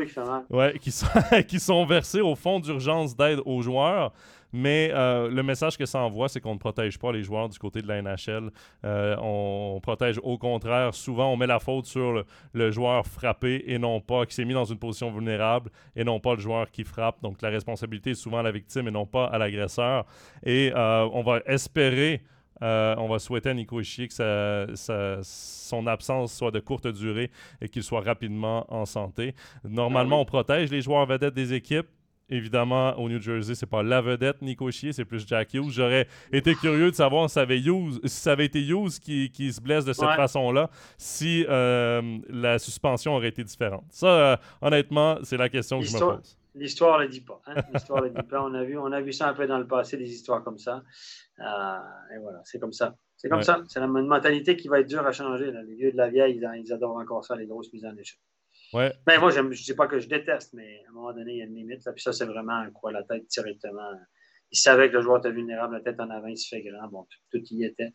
ouais, qui, sont, qui sont versés au fonds d'urgence d'aide aux joueurs. Mais euh, le message que ça envoie, c'est qu'on ne protège pas les joueurs du côté de la NHL. Euh, on, protège au contraire. Souvent, on met la faute sur le, joueur frappé et non pas, qui s'est mis dans une position vulnérable et non pas le joueur qui frappe. Donc, la responsabilité est souvent à la victime et non pas à l'agresseur. Et euh, on va espérer. On va souhaiter à Nico que son absence soit de courte durée et qu'il soit rapidement en santé. Normalement, ah on protège les joueurs vedettes des équipes évidemment, au New Jersey, c'est pas la vedette Nico Chier, c'est plus Jack Hughes. J'aurais été curieux de savoir si ça avait, Hughes, si ça avait été Hughes qui, qui, se blesse de cette façon-là, si euh, la suspension aurait été différente. Ça, euh, honnêtement, c'est la question que je me pose. L'histoire ne le dit pas. Hein? L'histoire le dit pas. On a, vu, on a vu ça un peu dans le passé, des histoires comme ça. Euh, et voilà, c'est comme ça. C'est comme ça. C'est une mentalité qui va être dure à changer. Les vieux de la vieille, ils, ils adorent encore ça, les grosses mises en échec. Ouais. Ben, moi, je ne dis pas que je déteste, mais à un moment donné, il y a une limite. Là, puis ça, c'est vraiment quoi la tête directement. il savait que le joueur était vulnérable, la tête en avant, il se fait grand. Bon, tout, y était.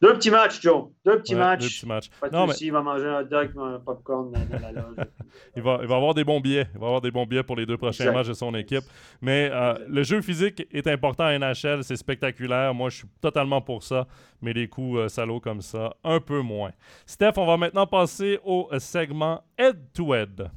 Deux petits matchs, Joe. Deux petits matchs. Deux petits matchs. Pas de non, mais... il va manger un dog, un popcorn dans, la loge. il, va, il va avoir des bons billets. Il va avoir des bons billets pour les deux prochains matchs de son équipe. Mais euh, le jeu physique est important à NHL. C'est spectaculaire. Moi, je suis totalement pour ça. Mais les coups euh, salauds comme ça, un peu moins. Steph, on va maintenant passer au segment Head-to-Head. head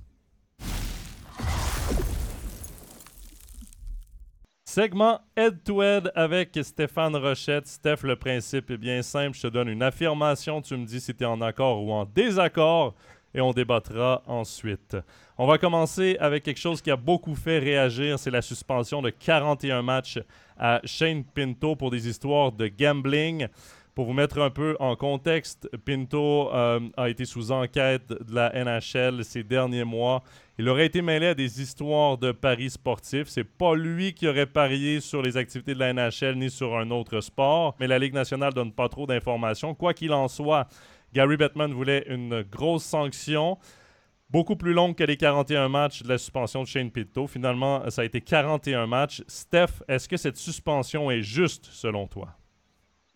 Segment head-to-head avec Stéphane Rochette. Steph, le principe est bien simple. Je te donne une affirmation. Tu me dis si tu es en accord ou en désaccord et on débattra ensuite. On va commencer avec quelque chose qui a beaucoup fait réagir. C'est la suspension de 41 matchs à Shane Pinto pour des histoires de gambling. Pour vous mettre un peu en contexte, Pinto euh, a été sous enquête de la NHL ces derniers mois. Il aurait été mêlé à des histoires de paris sportifs. C'est pas lui qui aurait parié sur les activités de la NHL ni sur un autre sport, mais la Ligue nationale donne pas trop d'informations. Quoi qu'il en soit, Gary Bettman voulait une grosse sanction beaucoup plus longue que les 41 matchs de la suspension de Shane Pinto. Finalement, ça a été 41 matchs. Steph, est-ce que cette suspension est juste selon toi?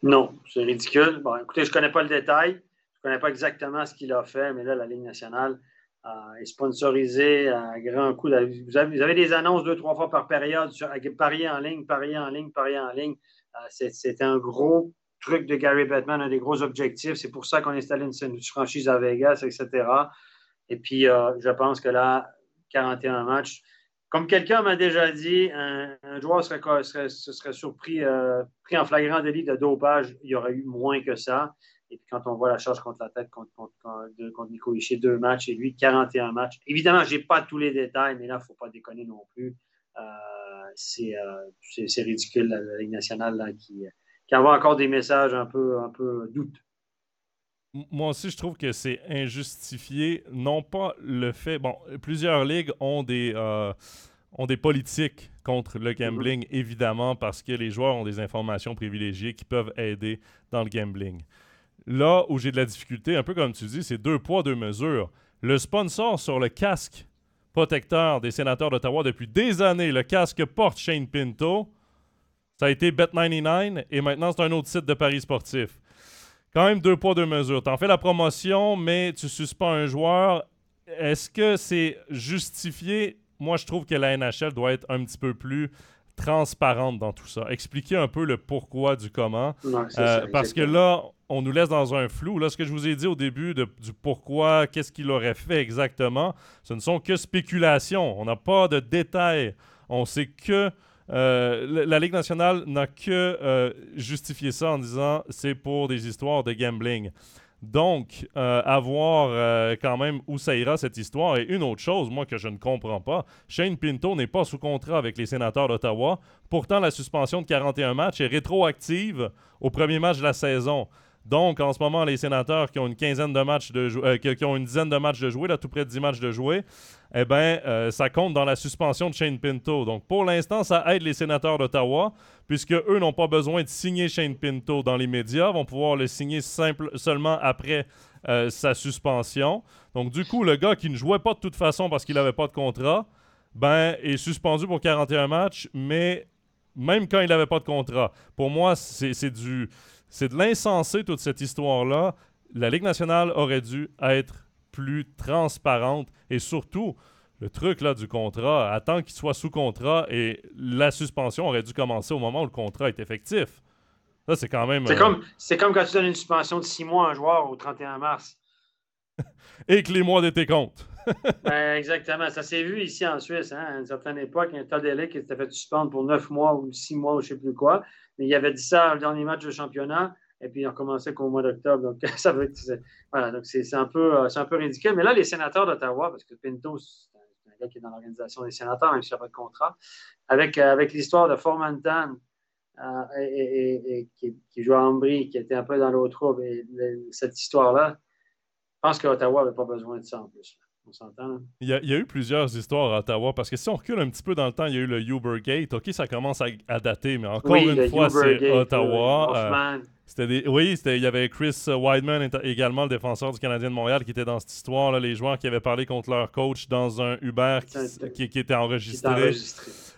Non, c'est ridicule. Bon, écoutez, je ne connais pas le détail. Je ne connais pas exactement ce qu'il a fait, mais là, la Ligue nationale euh, est sponsorisée à grand coup. Vous avez, des annonces deux, trois fois par période sur parier en ligne, parier en ligne, parier en ligne. Euh, c'est un gros truc de Gary Bettman, un des gros objectifs. C'est pour ça qu'on a installé une, franchise à Vegas, etc. Et puis, euh, je pense que là, 41 matchs, comme quelqu'un m'a déjà dit, un, joueur serait, serait, serait surpris, euh, pris en flagrant délit de dopage, il y aurait eu moins que ça. Et puis quand on voit la charge contre la tête contre, contre, contre Nico Ishii, deux matchs et lui, 41 matchs. Évidemment, je n'ai pas tous les détails, mais là, il ne faut pas déconner non plus. Euh, euh, c'est ridicule, la, Ligue nationale, qui, qui envoie encore des messages un peu, un peu doutes moi aussi, je trouve que c'est injustifié. Non pas le fait. Bon, plusieurs ligues ont des, euh, ont des politiques contre le gambling, mhm. évidemment, parce que les joueurs ont des informations privilégiées qui peuvent aider dans le gambling. Là où j'ai de la difficulté, un peu comme tu dis, c'est deux poids, deux mesures. Le sponsor sur le casque protecteur des sénateurs d'Ottawa depuis des années, le casque porte Shane Pinto, ça a été Bet99 et maintenant c'est un autre site de paris sportif quand même deux poids, deux mesures. Tu en fais la promotion, mais tu suspends un joueur. Est-ce que c'est justifié? Moi, je trouve que la NHL doit être un petit peu plus transparente dans tout ça. Expliquer un peu le pourquoi du comment. Euh, parce que là, on nous laisse dans un flou. Là, ce que je vous ai dit au début du pourquoi, qu'est-ce qu'il aurait fait exactement, ce ne sont que spéculations. On n'a pas de détails. On sait que euh, la Ligue nationale n'a que euh, justifié ça en disant c'est pour des histoires de gambling. Donc, euh, à voir quand même où ça ira cette histoire. Et une autre chose, moi, que je ne comprends pas, Shane Pinto n'est pas sous contrat avec les sénateurs d'Ottawa. Pourtant, la suspension de 41 matchs est rétroactive au premier match de la saison. Donc, en ce moment, les sénateurs qui ont une quinzaine de matchs de euh, qui, ont une dizaine de matchs de jouer, là, tout près de 10 matchs de jouer, eh bien, euh, ça compte dans la suspension de Shane Pinto. Donc, pour l'instant, ça aide les sénateurs d'Ottawa, puisque eux n'ont pas besoin de signer Shane Pinto dans les médias, vont pouvoir le signer simple, seulement après euh, sa suspension. Donc, du coup, le gars qui ne jouait pas de toute façon parce qu'il n'avait pas de contrat, ben, est suspendu pour 41 matchs, mais même quand il n'avait pas de contrat. Pour moi, c'est du c'est de l'insensé, toute cette histoire-là. La Ligue nationale aurait dû être plus transparente et surtout, le truc là du contrat, attend qu'il soit sous contrat et la suspension aurait dû commencer au moment où le contrat est effectif. Ça, c'est quand même. C'est comme, comme quand tu donnes une suspension de six mois à un joueur au 31 mars. et que les mois d'été comptent. ben, exactement. Ça s'est vu ici en Suisse. Hein, à une certaine époque, il y a un tas d'élèves qui s'était fait suspendre pour neuf mois ou six mois ou je ne sais plus quoi. Mais il avait dit ça au dernier match de championnat. Et puis, il a recommencé qu'au mois d'octobre. Donc, ça veut voilà, donc c'est un, peu, euh, un peu ridicule. Mais là, les sénateurs d'Ottawa, parce que Pinto, c'est un gars qui est dans l'organisation des sénateurs, même s'il n'y a pas de contrat, avec, euh, avec l'histoire de Formantan, euh, et, qui, joue à Ambry, qui était un peu dans l'autre troupe, et cette histoire-là, je pense qu'Ottawa n'avait pas besoin de ça en plus. On s'entend. Il y, a, il y, a, eu plusieurs histoires à Ottawa parce que si on recule un petit peu dans le temps, il y a eu le Ubergate. OK, ça commence à, dater, mais encore une fois, c'est Ottawa. Euh, c'était des, oui, il y avait Chris Wideman également, le défenseur du Canadien de Montréal, qui était dans cette histoire. Là, les joueurs qui avaient parlé contre leur coach dans un Uber qui, qui, était enregistré.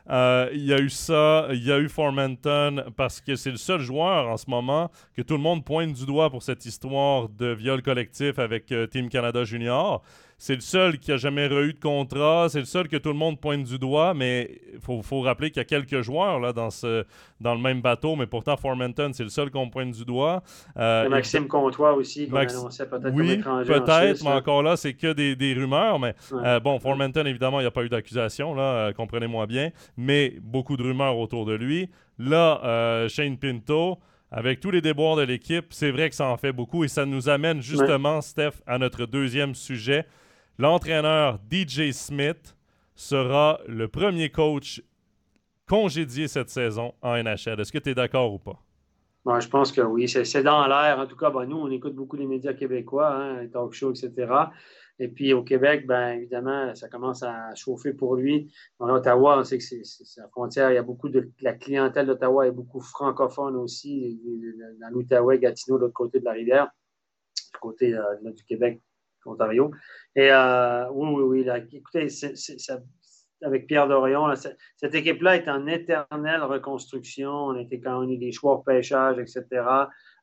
Euh, il y a eu ça, il y a eu Formanton, parce que c'est le seul joueur en ce moment que tout le monde pointe du doigt pour cette histoire de viol collectif avec euh, Team Canada Junior. C'est le seul qui a jamais eu de contrat. C'est le seul que tout le monde pointe du doigt. Mais il faut, rappeler qu'il y a quelques joueurs là, dans, ce, dans le même bateau. Mais pourtant, Formanton, c'est le seul qu'on pointe du doigt. Euh, Maxime Comtois aussi, qu'on annonçait peut-être oui, étranger. Peut-être, mais encore là, c'est que des, des, rumeurs. Mais euh, bon, Formanton, évidemment, il n'y a pas eu d'accusation, là, euh, comprenez-moi bien. Mais beaucoup de rumeurs autour de lui. Là, Shane Pinto avec tous les déboires de l'équipe, c'est vrai que ça en fait beaucoup et ça nous amène justement, Steph, à notre deuxième sujet. L'entraîneur DJ Smith sera le premier coach congédié cette saison en NHL. Est-ce que tu es d'accord ou pas? Je pense que oui. C'est dans l'air. En tout cas, ben, nous, on écoute beaucoup les médias québécois, hein, les talk shows, etc. Et puis au Québec, ben évidemment, ça commence à chauffer pour lui. En Ottawa, on sait que c'est la frontière. Il y a beaucoup de la clientèle d'Ottawa est beaucoup francophone aussi, dans l'Outaouais, Gatineau, de l'autre côté de la rivière, du côté euh, du Québec, Ontario. Et euh, oui, oui, oui. Là, écoutez, avec Pierre Dorion, cette équipe-là est en éternelle reconstruction. On était quand on eu des choix de pêchage, etc.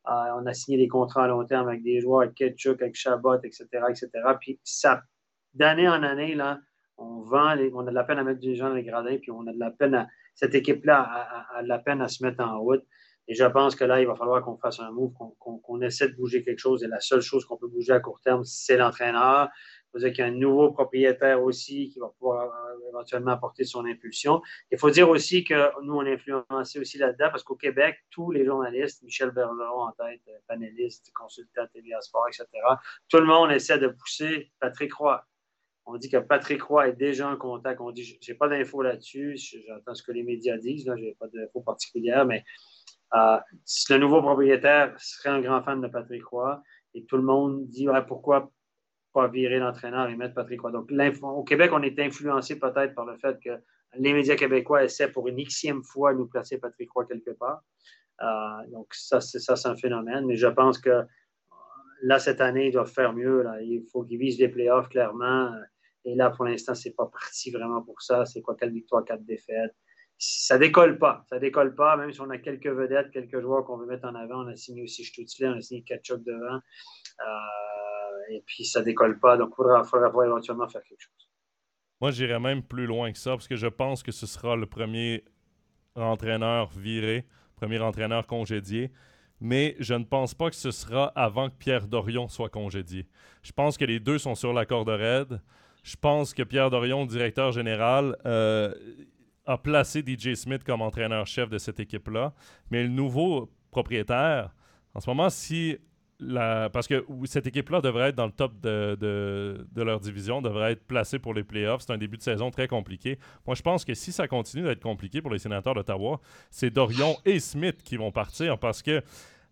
Euh, on a signé des contrats à long terme avec des joueurs, avec Ketchuk, avec Chabot, etc., etc. Puis ça, d'année en année, là, on vend, on a de la peine à mettre des gens dans les gradins, puis on a de la peine à, cette équipe-là a, de la peine à se mettre en route. Et je pense que là, il va falloir qu'on fasse un move, qu'on essaie de bouger quelque chose. Et la seule chose qu'on peut bouger à court terme, c'est l'entraîneur. Il faut dire qu'il y a un nouveau propriétaire aussi qui va pouvoir euh, éventuellement apporter son impulsion. Il faut dire aussi que nous, on a influencé aussi là-dedans parce qu'au Québec, tous les journalistes, Michel Bergeron en tête, euh, panéliste, consultant TVA Sport, etc., tout le monde essaie de pousser Patrick Roy. On dit que Patrick Roy est déjà en contact. On dit, j'ai pas d'infos là-dessus. J'entends ce que les médias disent. Là, j'ai pas d'infos particulières, mais euh, le nouveau propriétaire serait un grand fan de Patrick Roy et tout le monde dit pourquoi pas virer l'entraîneur et mettre Patrick Roy? Donc, au Québec, on est influencé peut-être par le fait que les médias québécois essaient pour une xième fois de nous placer Patrick Roy quelque part. Euh, donc, ça, c'est un phénomène. Mais je pense que euh, là, cette année, ils doivent faire mieux. Il faut qu'ils visent les playoffs, clairement. Et là, pour l'instant, c'est pas parti vraiment pour ça. C'est quoi, quelle victoire, quatre défaites ça décolle pas. Ça décolle pas, même si on a quelques vedettes, quelques joueurs qu'on veut mettre en avant. On a signé aussi Stutzler, on a signé Ketchup devant. Euh, et puis, ça décolle pas. Donc, il faudra, faudra, éventuellement faire quelque chose. Moi, j'irais même plus loin que ça, parce que je pense que ce sera le premier entraîneur viré, premier entraîneur congédié. Mais je ne pense pas que ce sera avant que Pierre Dorion soit congédié. Je pense que les deux sont sur la corde raide. Je pense que Pierre Dorion, directeur général, euh, a placé DJ Smith comme entraîneur-chef de cette équipe-là. Mais le nouveau propriétaire, en ce moment, si la, parce que cette équipe-là devrait être dans le top de, de, leur division, devrait être placée pour les playoffs. C'est un début de saison très compliqué. Moi, je pense que si ça continue d'être compliqué pour les sénateurs d'Ottawa, c'est Dorion et Smith qui vont partir parce que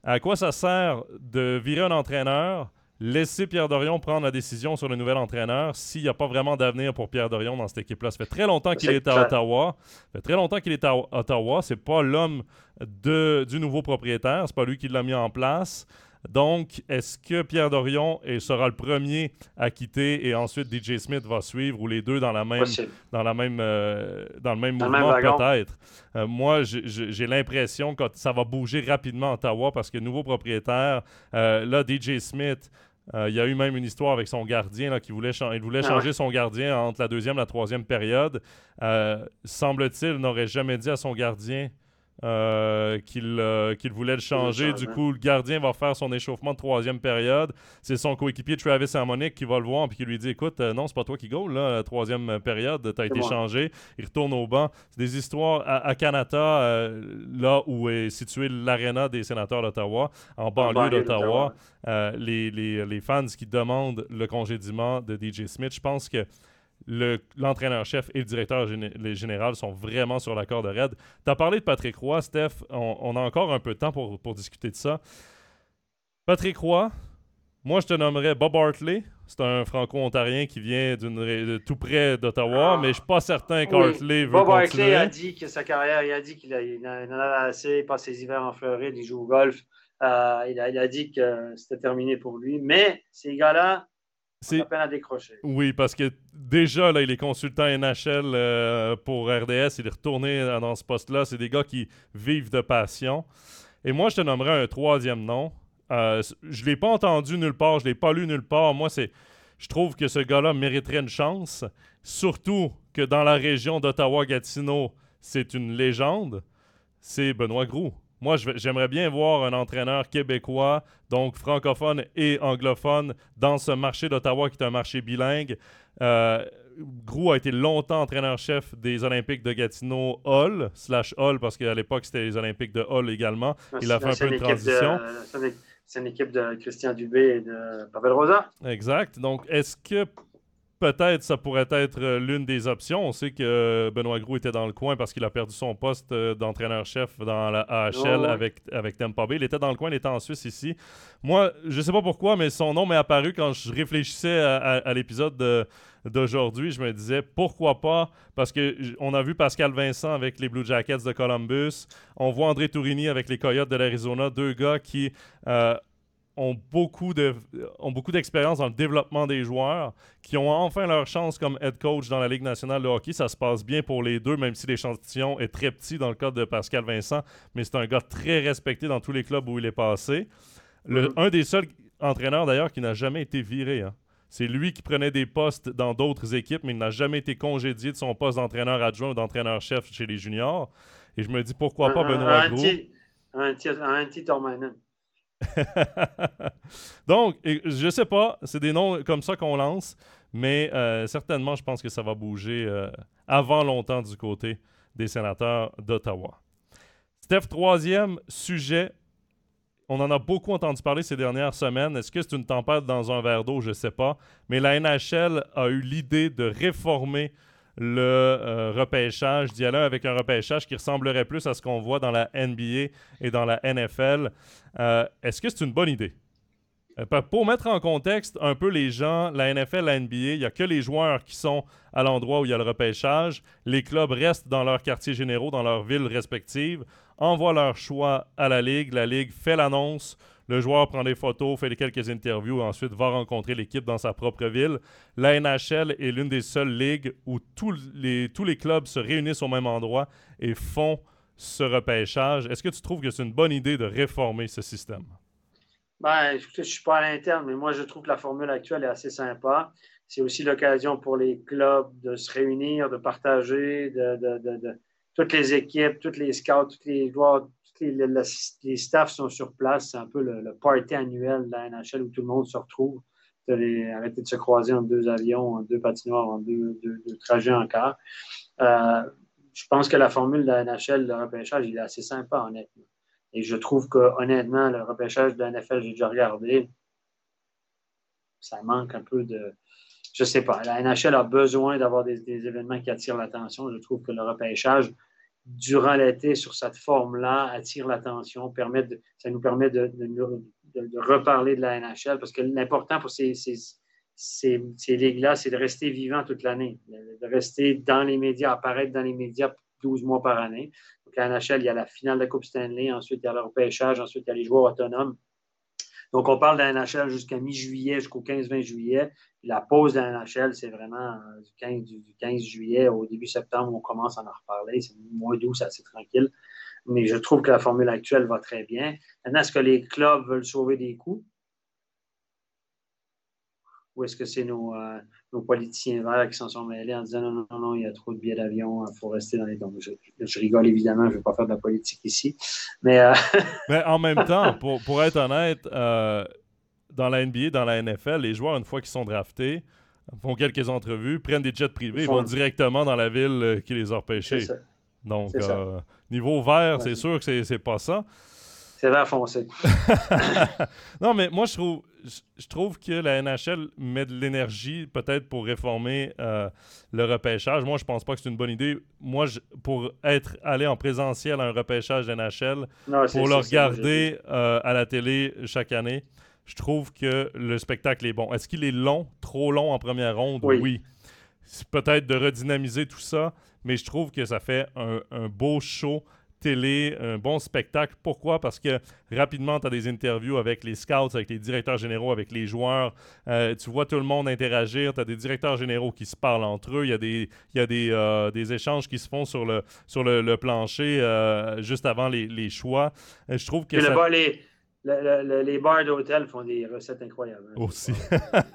à quoi ça sert de virer un entraîneur laisser Pierre Dorion prendre la décision sur le nouvel entraîneur s'il n'y a pas vraiment d'avenir pour Pierre Dorion dans cette équipe-là. Ça fait très longtemps qu'il est à Ottawa. Ça fait très longtemps qu'il est à Ottawa. C'est pas l'homme du nouveau propriétaire. C'est pas lui qui l'a mis en place. Donc, est-ce que Pierre Dorion sera le premier à quitter et ensuite DJ Smith va suivre ou les deux dans la même dans la même euh, dans le même mouvement peut-être? Euh, moi, j'ai l'impression que ça va bouger rapidement à Ottawa parce que nouveau propriétaire, euh, là DJ Smith il y a eu même une histoire avec son gardien là, qui voulait, il voulait ah changer son gardien entre la deuxième et la troisième période. Semble-t-il, n'aurait jamais dit à son gardien euh, euh, qu'il voulait le changer. Du coup, le gardien va faire son échauffement de troisième période. C'est son coéquipier Travis Harmonic qui va le voir et qui lui dit Écoute, euh, non, c'est pas toi qui goal, là, la troisième période, tu as été changé. Il retourne au banc. C'est des histoires à, Canada, là où est situé l'aréna des sénateurs d'Ottawa, en banlieue d'Ottawa. les, les, les fans qui demandent le congédiement de DJ Smith, je pense que l'entraîneur-chef et le directeur général sont vraiment sur la corde raide. Tu as parlé de Patrick Roy, Steph. On, a encore un peu de temps pour, discuter de ça. Patrick Roy, moi je te nommerais Bob Hartley. C'est un franco-ontarien qui vient de tout près d'Ottawa, ah. mais je suis pas certain qu'Hartley veut Bob Hartley a dit que sa carrière, il a dit qu'il en a assez, il passe ses hivers en Floride, il joue au golf. Euh, il, a, il, a, dit que c'était terminé pour lui. Mais ces gars-là, C'est peine à décrocher. Oui, parce que déjà, là, il est consultant NHL euh, pour RDS. Il est retourné dans ce poste-là. C'est des gars qui vivent de passion. Et moi, je te nommerais un troisième nom. Euh, je ne l'ai pas entendu nulle part. Je ne l'ai pas lu nulle part. Moi, c'est. Je trouve que ce gars-là mériterait une chance. Surtout que dans la région d'Ottawa-Gatineau, c'est une légende. C'est Benoît Groux. Moi, j'aimerais bien voir un entraîneur québécois, donc francophone et anglophone, dans ce marché d'Ottawa qui est un marché bilingue. Euh, Grou a été longtemps entraîneur-chef des Olympiques de Gatineau Hall, slash Hall, parce qu'à l'époque, c'était les Olympiques de Hall également. Ah, Il a fait un peu de transition. C'est une équipe de Christian Dubé et de Pavel Rosa. Exact. Donc, est-ce que peut-être ça pourrait être euh, l'une des options. On sait que euh, Benoît Gros était dans le coin parce qu'il a perdu son poste euh, d'entraîneur-chef dans la AHL avec, avec Tampa Bay. Il était dans le coin, il était en Suisse ici. Moi, je sais pas pourquoi, mais son nom m'est apparu quand je réfléchissais à, l'épisode d'aujourd'hui. Je me disais pourquoi pas? Parce que on a vu Pascal Vincent avec les Blue Jackets de Columbus. On voit André Tourini avec les Coyotes de l'Arizona, deux gars qui ont beaucoup de ont beaucoup d'expérience dans le développement des joueurs, qui ont enfin leur chance comme head coach dans la Ligue nationale de hockey. Ça se passe bien pour les deux, même si l'échantillon est très petit dans le cas de Pascal Vincent, mais c'est un gars très respecté dans tous les clubs où il est passé. Le, mm-hmm. Un des seuls entraîneurs d'ailleurs qui n'a jamais été viré. Hein. C'est lui qui prenait des postes dans d'autres équipes, mais il n'a jamais été congédié de son poste d'entraîneur adjoint ou d'entraîneur-chef chez les juniors. Et je me dis pourquoi pas Benoît Gros. Un, petit Donc, je sais pas, c'est des noms comme ça qu'on lance, mais euh, certainement, je pense que ça va bouger euh, avant longtemps du côté des sénateurs d'Ottawa. Steph, troisième sujet. On en a beaucoup entendu parler ces dernières semaines. Est-ce que c'est une tempête dans un verre d'eau? Je ne sais pas. Mais la NHL a eu l'idée de réformer le euh, repêchage, d'y aller avec un repêchage qui ressemblerait plus à ce qu'on voit dans la NBA et dans la NFL. Euh, est-ce que c'est une bonne idée? Euh, pour mettre en contexte un peu les gens, la NFL, la NBA, il n'y a que les joueurs qui sont à l'endroit où il y a le repêchage. Les clubs restent dans leurs quartiers généraux, dans leurs villes respectives, envoient leur choix à la Ligue. La Ligue fait l'annonce. Le joueur prend des photos, fait quelques interviews et ensuite va rencontrer l'équipe dans sa propre ville. La NHL est l'une des seules ligues où tous les, tous clubs se réunissent au même endroit et font ce repêchage. Est-ce que tu trouves que c'est une bonne idée de réformer ce système? Ben, je ne suis pas à l'interne, mais moi, je trouve que la formule actuelle est assez sympa. C'est aussi l'occasion pour les clubs de se réunir, de partager, de, toutes les équipes, toutes les scouts, tous les joueurs les, staffs sont sur place. C'est un peu le, party annuel de la NHL où tout le monde se retrouve. arrêter de se croiser en deux avions, en deux patinoires, en deux, trajets en car. Euh, je pense que la formule de la NHL, le repêchage, il est assez sympa, honnêtement. Et je trouve que, honnêtement, le repêchage de la NFL, j'ai déjà regardé, ça manque un peu de. Je sais pas. La NHL a besoin d'avoir des, événements qui attirent l'attention. Je trouve que le repêchage, durant l'été sur cette forme-là attire l'attention, permet ça nous permet de, de, reparler de la NHL parce que l'important pour ces, ces, ces, ces ligues-là, c'est de rester vivant toute l'année, de rester dans les médias, apparaître dans les médias 12 mois par année. Donc, la NHL, il y a la finale de la Coupe Stanley, ensuite il y a le repêchage, ensuite il y a les joueurs autonomes. Donc, on parle de la NHL jusqu'à mi-juillet, jusqu'au 15-20 juillet. la pause de la NHL, c'est vraiment euh, du 15, du 15, juillet au début septembre, on commence à en reparler. C'est moins doux, c'est assez tranquille. Mais je trouve que la formule actuelle va très bien. Maintenant, est-ce que les clubs veulent sauver des coûts? Ou est-ce que c'est nos, euh, nos, politiciens verts qui s'en sont mêlés en disant non, non, non, il y a trop de billets d'avion, il faut rester dans les tombes. Je, rigole évidemment, je ne vais pas faire de la politique ici. Mais, euh, mais en même temps, pour, pour être honnête, euh, dans la NBA, dans la NFL, les joueurs, une fois qu'ils sont draftés, font quelques entrevues, prennent des jets privés, ils vont directement dans la ville qui les a repêchés. Donc, niveau vert, c'est sûr que c'est pas ça. C'est vert foncé. non, mais moi, je trouve je trouve que la NHL met de l'énergie peut-être pour réformer euh, le repêchage. Moi, je pense pas que c'est une bonne idée. Moi, pour être allé en présentiel à un repêchage NHL, pour le regarder euh, à la télé chaque année, je trouve que le spectacle est bon. Est-ce qu'il est long, trop long en première ronde? Oui. C'est peut-être de redynamiser tout ça, mais je trouve que ça fait un, beau show télé, un bon spectacle. Pourquoi? Parce que rapidement, tu as des interviews avec les scouts, avec les directeurs généraux, avec les joueurs. Euh, tu vois tout le monde interagir. Tu as des directeurs généraux qui se parlent entre eux. Il y a des, il y a des, euh, des échanges qui se font sur le, sur le, plancher euh, juste avant les, les choix. je trouve que. Ça... les, les bars d'hôtel font des recettes incroyables. Hein, Aussi.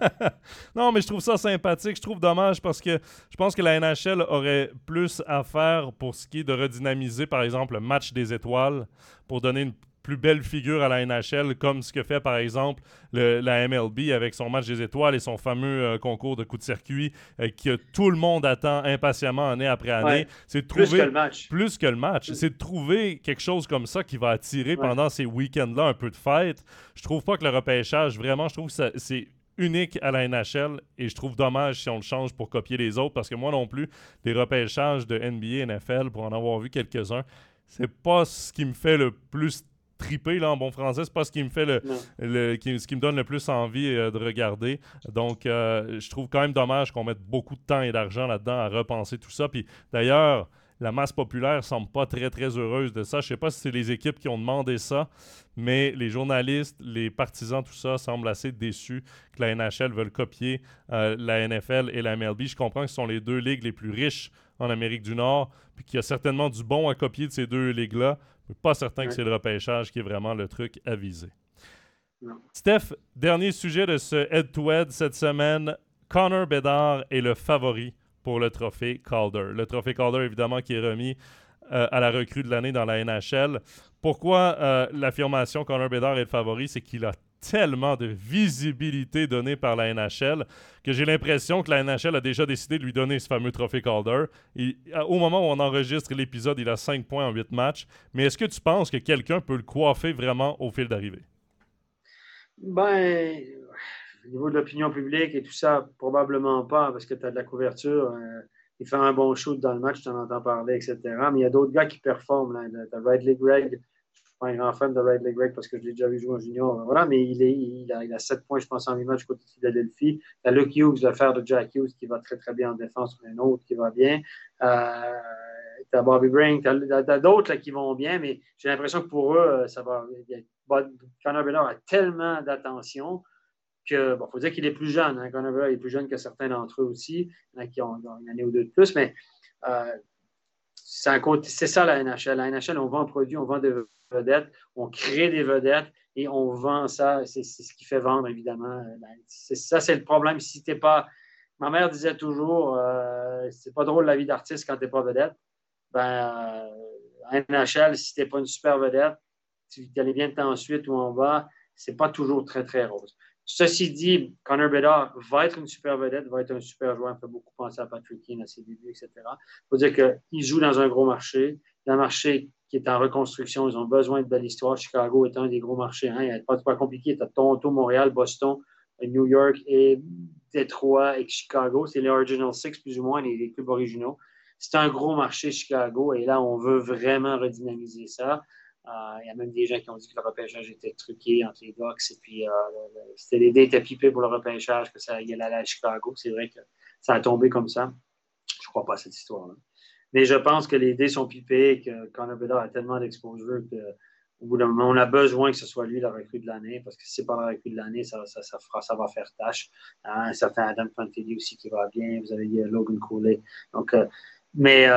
non, mais je trouve ça sympathique. Je trouve dommage parce que je pense que la NHL aurait plus à faire pour ce qui est de redynamiser, par exemple, le match des étoiles pour donner une plus belle figure à la NHL, comme ce que fait par exemple la MLB avec son match des étoiles et son fameux euh, concours de coup de circuit euh, que tout le monde attend impatiemment année après année. C'est trouver plus que le match. Plus que le match. C'est de trouver quelque chose comme ça qui va attirer pendant ces week-ends-là un peu de fête. Je trouve pas que le repêchage, vraiment, je trouve que c'est unique à la NHL et je trouve dommage si on le change pour copier les autres parce que moi non plus, des repêchages de NBA, NFL, pour en avoir vu quelques-uns, c'est pas ce qui me fait le plus triper là, en bon français. C'est pas ce qui me fait le, ce qui me donne le plus envie euh, de regarder. Donc, euh, je trouve quand même dommage qu'on mette beaucoup de temps et d'argent là-dedans à repenser tout ça. Puis d'ailleurs, la masse populaire semble pas très très heureuse de ça. Je sais pas si c'est les équipes qui ont demandé ça, mais les journalistes, les partisans, tout ça semblent assez déçus que la NHL veuille copier euh, la NFL et la MLB. Je comprends que ce sont les deux ligues les plus riches en Amérique du Nord, puis qu'il y a certainement du bon à copier de ces deux ligues-là, pas certain que c'est le repêchage qui est vraiment le truc à viser. Steph, dernier sujet de ce head-to-head cette semaine. Connor Bedard est le favori pour le trophée Calder. Le trophée Calder, évidemment, qui est remis euh, à la recrue de l'année dans la NHL. Pourquoi euh, l'affirmation Connor Bedard est le favori? C'est qu'il a tellement de visibilité donnée par la NHL que j'ai l'impression que la NHL a déjà décidé de lui donner ce fameux trophée Calder. Au moment où on enregistre l'épisode, il a 5 points en 8 matchs. Mais est-ce que tu penses que quelqu'un peut le coiffer vraiment au fil d'arrivée? Ben, au niveau de l'opinion publique et tout ça, probablement pas, parce que tu as de la couverture. Euh, il fait un bon shoot dans le match, tu en entends parler, etc. Mais il y a d'autres gars qui performent. Tu as Ridley Gregg, pas un grand fan de Ridley Gregg parce que je l'ai déjà vu jouer en junior. Voilà, mais il, il, a, il a 7 points, je pense, en 8 matchs côté de Philadelphie. Tu as Luke Hughes, le frère de Jack Hughes, qui va très, très bien en défense, mais un autre qui va bien. Euh, tu as Bobby Brink, tu as, d'autres qui vont bien, mais j'ai l'impression que pour eux, euh, ça va. Connor Bedard a tellement d'attention que, bon, il faut dire qu'il est plus jeune. Hein, Connor Bedard est plus jeune que certains d'entre eux aussi, il y en a qui ont, une année ou deux de plus, mais. Euh, c'est ça la NHL. La NHL, on vend un produit, on vend des vedettes, on crée des vedettes et on vend ça. C'est ce qui fait vendre, évidemment. Ça, c'est le problème. Si t'es pas. Ma mère disait toujours euh, c'est pas drôle la vie d'artiste quand tu n'es pas vedette. Ben, euh, NHL, si tu n'es pas une super vedette, tu allais bien de ensuite ou en bas, c'est pas toujours très, très rose. Ceci dit, Connor Bedard va être une super vedette, va être un super joueur. Il fait beaucoup penser à Patrick Keane à ses débuts, etc. Il faut dire qu'il joue dans un gros marché. un marché qui est en reconstruction. Ils ont besoin de belles histoires. Chicago est un des gros marchés. Hein. Il n'est pas, pas compliqué. Tu as Toronto, Montréal, Boston, New York et Détroit et Chicago. C'est les Original Six, plus ou moins, les, clubs originaux. C'est un gros marché, Chicago. Et là, on veut vraiment redynamiser ça. Euh, il y a même des gens qui ont dit que le repêchage était truqué entre les Ducks et puis euh, c'était l'idée était pipée pour le repêchage, que ça allait à Chicago. C'est vrai que ça a tombé comme ça. Je ne crois pas à cette histoire-là. Mais je pense que les dés sont pipés, que Connor Bedard a tellement d'exposure qu'au bout d'un moment, on a besoin que ce soit lui la recrue de l'année, parce que si ce n'est pas la recrue de l'année, ça, ça, fera, ça va faire tâche. Un certain Adam Fantilli aussi qui va bien. Vous avez Logan Cooley. Donc, mais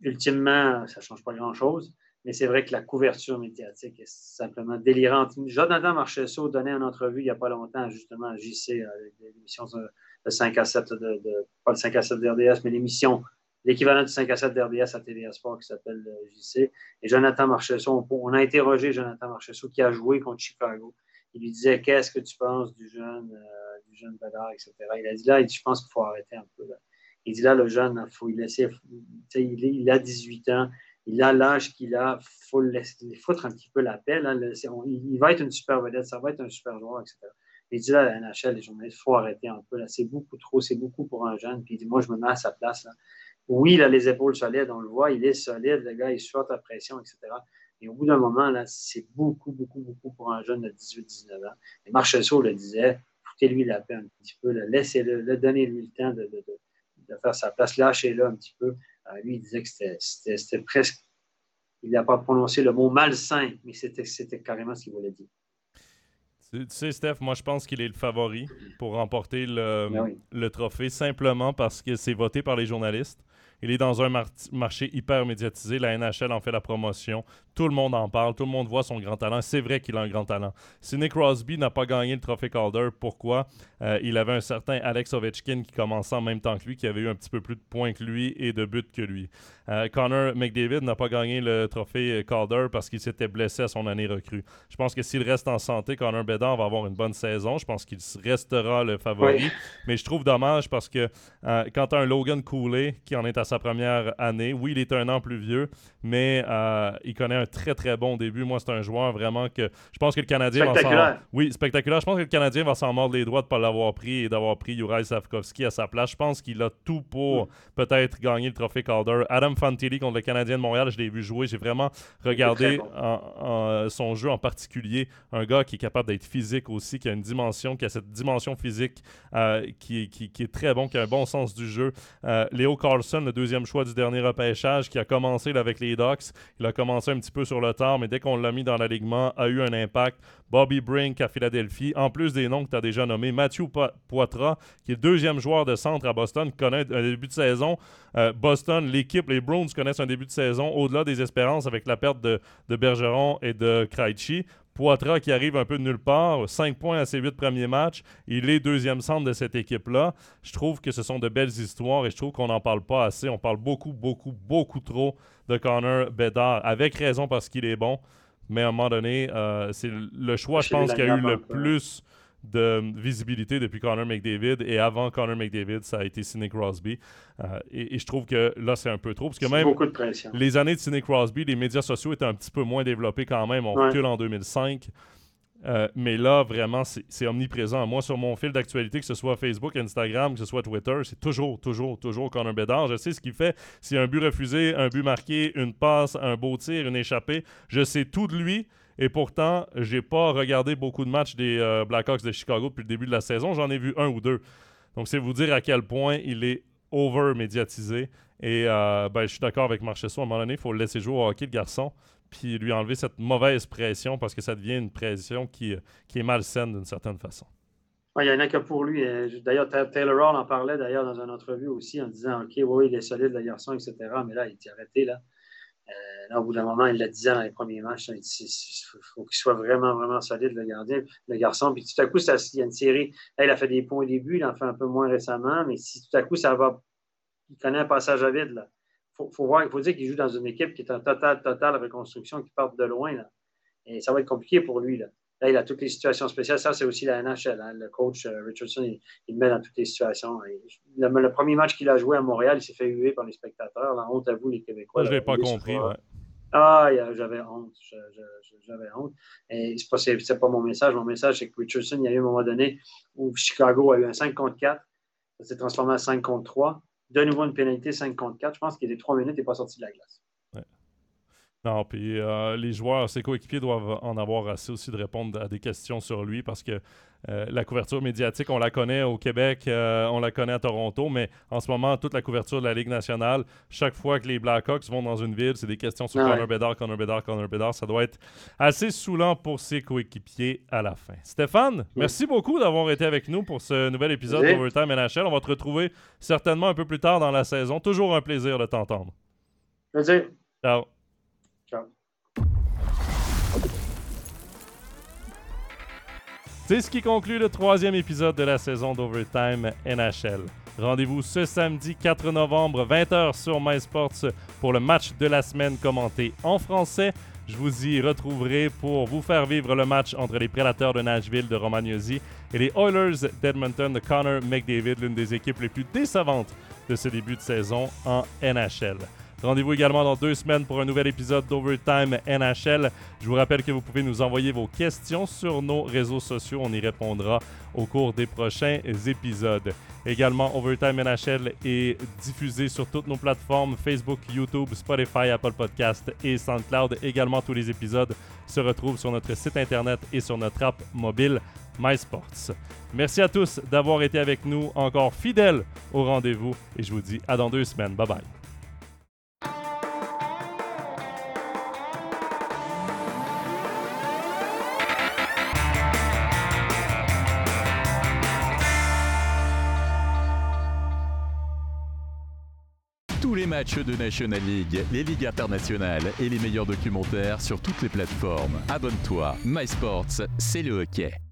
ultimement, ça ne change pas grand-chose. Mais c'est vrai que la couverture médiatique est simplement délirante. Jonathan Marchesso donnait une entrevue il n'y a pas longtemps, justement, à JC, euh, l'émission de 5 à 7, de, pas le 5 à 7 d'RDS, mais l'émission, l'équivalent du 5 à 7 d'RDS à TVA Sport qui s'appelle euh, JC. Et Jonathan Marchesso, on, a interrogé Jonathan Marchesso qui a joué contre Chicago. Il lui disait Qu'est-ce que tu penses du jeune, euh, du jeune Bedard, etc. Il a dit là, il dit, je pense qu'il faut arrêter un peu. Là. Il dit là, le jeune, il laisser. Il, il a 18 ans il a l'âge qu'il a, il faut le foutre un petit peu la paix. il, va être une super vedette, ça va être un super joueur, etc. Il dit là, à la NHL, les journalistes, il faut arrêter un peu. C'est beaucoup trop, c'est beaucoup pour un jeune. Puis il dit, moi, je me mets à sa place. Oui, il a les épaules solides, on le voit, il est solide, le gars, il supporte la pression, etc. Et au bout d'un moment, là, c'est beaucoup, beaucoup, beaucoup pour un jeune de 18-19 ans. Et Marchessault le disait, foutez-lui la paix un petit peu, laissez-le, donnez-lui le temps de, de, faire sa place, lâchez-le un petit peu lui, il disait que c'était presque il n'a pas prononcé le mot malsain, mais c'était carrément ce qu'il voulait dire. Tu sais, Steph, moi, je pense qu'il est le favori pour remporter le, ben le trophée simplement parce que c'est voté par les journalistes. Il est dans un marché hyper médiatisé. La NHL en fait la promotion. Tout le monde en parle. Tout le monde voit son grand talent. C'est vrai qu'il a un grand talent. Si Nick Crosby n'a pas gagné le trophée Calder, pourquoi? Euh, Il avait un certain Alex Ovechkin qui commençait en même temps que lui, qui avait eu un petit peu plus de points que lui et de buts que lui. Euh, Connor McDavid n'a pas gagné le trophée Calder parce qu'il s'était blessé à son année recrue. Je pense que s'il reste en santé, Connor Bedard va avoir une bonne saison. Je pense qu'il restera le favori. Mais je trouve dommage parce que euh, quand tu as un Logan Cooley qui en est à sa première année. Oui, il est un an plus vieux, mais euh, il connaît un très très bon début. Moi, c'est un joueur vraiment que je pense que le Canadien va s'en Oui, spectaculaire. Je pense que le Canadien va s'en mordre les doigts de ne pas l'avoir pris et d'avoir pris Juraj Savkovski à sa place. Je pense qu'il a tout pour peut-être gagner le trophée Calder. Adam Fantilli contre le Canadien de Montréal, je l'ai vu jouer. J'ai vraiment regardé son jeu en particulier. Un gars qui est capable d'être physique aussi, qui a une dimension, qui a cette dimension physique euh, qui, qui, est très bon, qui a un bon sens du jeu. Euh, Léo Carlson, le deuxième choix du dernier repêchage, qui a commencé avec les Ducks. Il a commencé un petit peu sur le tard, mais dès qu'on l'a mis dans l'alignement, a eu un impact. Bobby Brink à Philadelphie, en plus des noms que tu as déjà nommés. Matthew Poitras, qui est deuxième joueur de centre à Boston, connaît un début de saison. Euh, Boston, l'équipe, les Browns connaissent un début de saison au-delà des espérances avec la perte de, de Bergeron et de Krejci. Poitras qui arrive un peu de nulle part, 5 points à ses 8 premiers matchs. Il est deuxième centre de cette équipe-là. Je trouve que ce sont de belles histoires et je trouve qu'on n'en parle pas assez. On parle beaucoup, beaucoup, beaucoup trop de Connor Bedard, avec raison parce qu'il est bon. Mais à un moment donné, euh, c'est le choix, je pense, qui a eu le plus de visibilité depuis Connor McDavid. Et avant Connor McDavid, ça a été Sidney Crosby. Euh, et, je trouve que là, c'est un peu trop. Parce que même beaucoup de pression. les années de Sidney Crosby, les médias sociaux étaient un petit peu moins développés quand même. On recule en 2005. Euh, mais là, vraiment, c'est omniprésent. Moi, sur mon fil d'actualité, que ce soit Facebook, Instagram, que ce soit Twitter, c'est toujours, toujours, toujours Connor Bedard. Je sais ce qu'il fait. S'il y a un but refusé, un but marqué, une passe, un beau tir, une échappée, je sais tout de lui. Et pourtant, j'ai pas regardé beaucoup de matchs des euh, Blackhawks de Chicago depuis le début de la saison. J'en ai vu un ou deux. Donc, c'est vous dire à quel point il est over-médiatisé. Et euh, ben, je suis d'accord avec Marchesso. À un moment donné, il faut le laisser jouer au hockey, le garçon, puis lui enlever cette mauvaise pression parce que ça devient une pression qui, qui est malsaine d'une certaine façon. il y en a que pour lui. Euh, d'ailleurs, Taylor Hall en parlait d'ailleurs dans une entrevue aussi en disant OK, oui, il est solide, le garçon, etc. Mais là, il était arrêté. Là. Au bout d'un moment, il l'a disait dans les premiers matchs, il faut qu'il soit vraiment, vraiment solide, le gardien, le garçon. Puis tout à coup, ça, il y a une série. il a fait des points au début, il en fait un peu moins récemment, mais si tout à coup, ça va. Il connaît un passage à vide. Là. Faut, faut voir, il faut dire qu'il joue dans une équipe qui est en totale, totale reconstruction, qui part de loin. Là. Et ça va être compliqué pour lui. Là. Là, il a toutes les situations spéciales. Ça, c'est aussi la NHL. Hein. Le coach euh, Richardson, il, le met dans toutes les situations. le, premier match qu'il a joué à Montréal, il s'est fait huer par les spectateurs. La honte à vous, les Québécois. je ne l'ai pas compris. Ah, j'avais honte. J'avais honte. Et c'est pas, pas mon message. Mon message, c'est que Richardson, il y a eu un moment donné où Chicago a eu un 5 contre 4. Ça s'est transformé en 5 contre 3. De nouveau, une pénalité 5 contre 4. Je pense qu'il était 3 minutes et pas sorti de la glace. Non, puis euh, les joueurs, ses coéquipiers doivent en avoir assez aussi de répondre à des questions sur lui parce que euh, la couverture médiatique, on la connaît au Québec, euh, on la connaît à Toronto, mais en ce moment, toute la couverture de la Ligue nationale, chaque fois que les Blackhawks vont dans une ville, c'est des questions sur ah Connor Bedard, Connor Bedard, Connor Bedard. Ça doit être assez saoulant pour ses coéquipiers à la fin. Stéphane, merci beaucoup d'avoir été avec nous pour ce nouvel épisode d'Overtime NHL. On va te retrouver certainement un peu plus tard dans la saison. Toujours un plaisir de t'entendre. Plaisir. Ciao. C'est ce qui conclut le troisième épisode de la saison d'Overtime NHL. Rendez-vous ce samedi 4 novembre, 20h sur MySports pour le match de la semaine commenté en français. Je vous y retrouverai pour vous faire vivre le match entre les Prédateurs de Nashville de Romagnosi et les Oilers d'Edmonton de Connor McDavid, l'une des équipes les plus décevantes de ce début de saison en NHL. Rendez-vous également dans deux semaines pour un nouvel épisode d'Overtime NHL. Je vous rappelle que vous pouvez nous envoyer vos questions sur nos réseaux sociaux. On y répondra au cours des prochains épisodes. Également, Overtime NHL est diffusé sur toutes nos plateformes Facebook, YouTube, Spotify, Apple Podcast et SoundCloud. Également, tous les épisodes se retrouvent sur notre site internet et sur notre app mobile MySports. Merci à tous d'avoir été avec nous, encore fidèles au rendez-vous, et je vous dis à dans deux semaines. Bye bye. Matchs de National League, les ligues internationales et les meilleurs documentaires sur toutes les plateformes. Abonne-toi. MySports, c'est le hockey.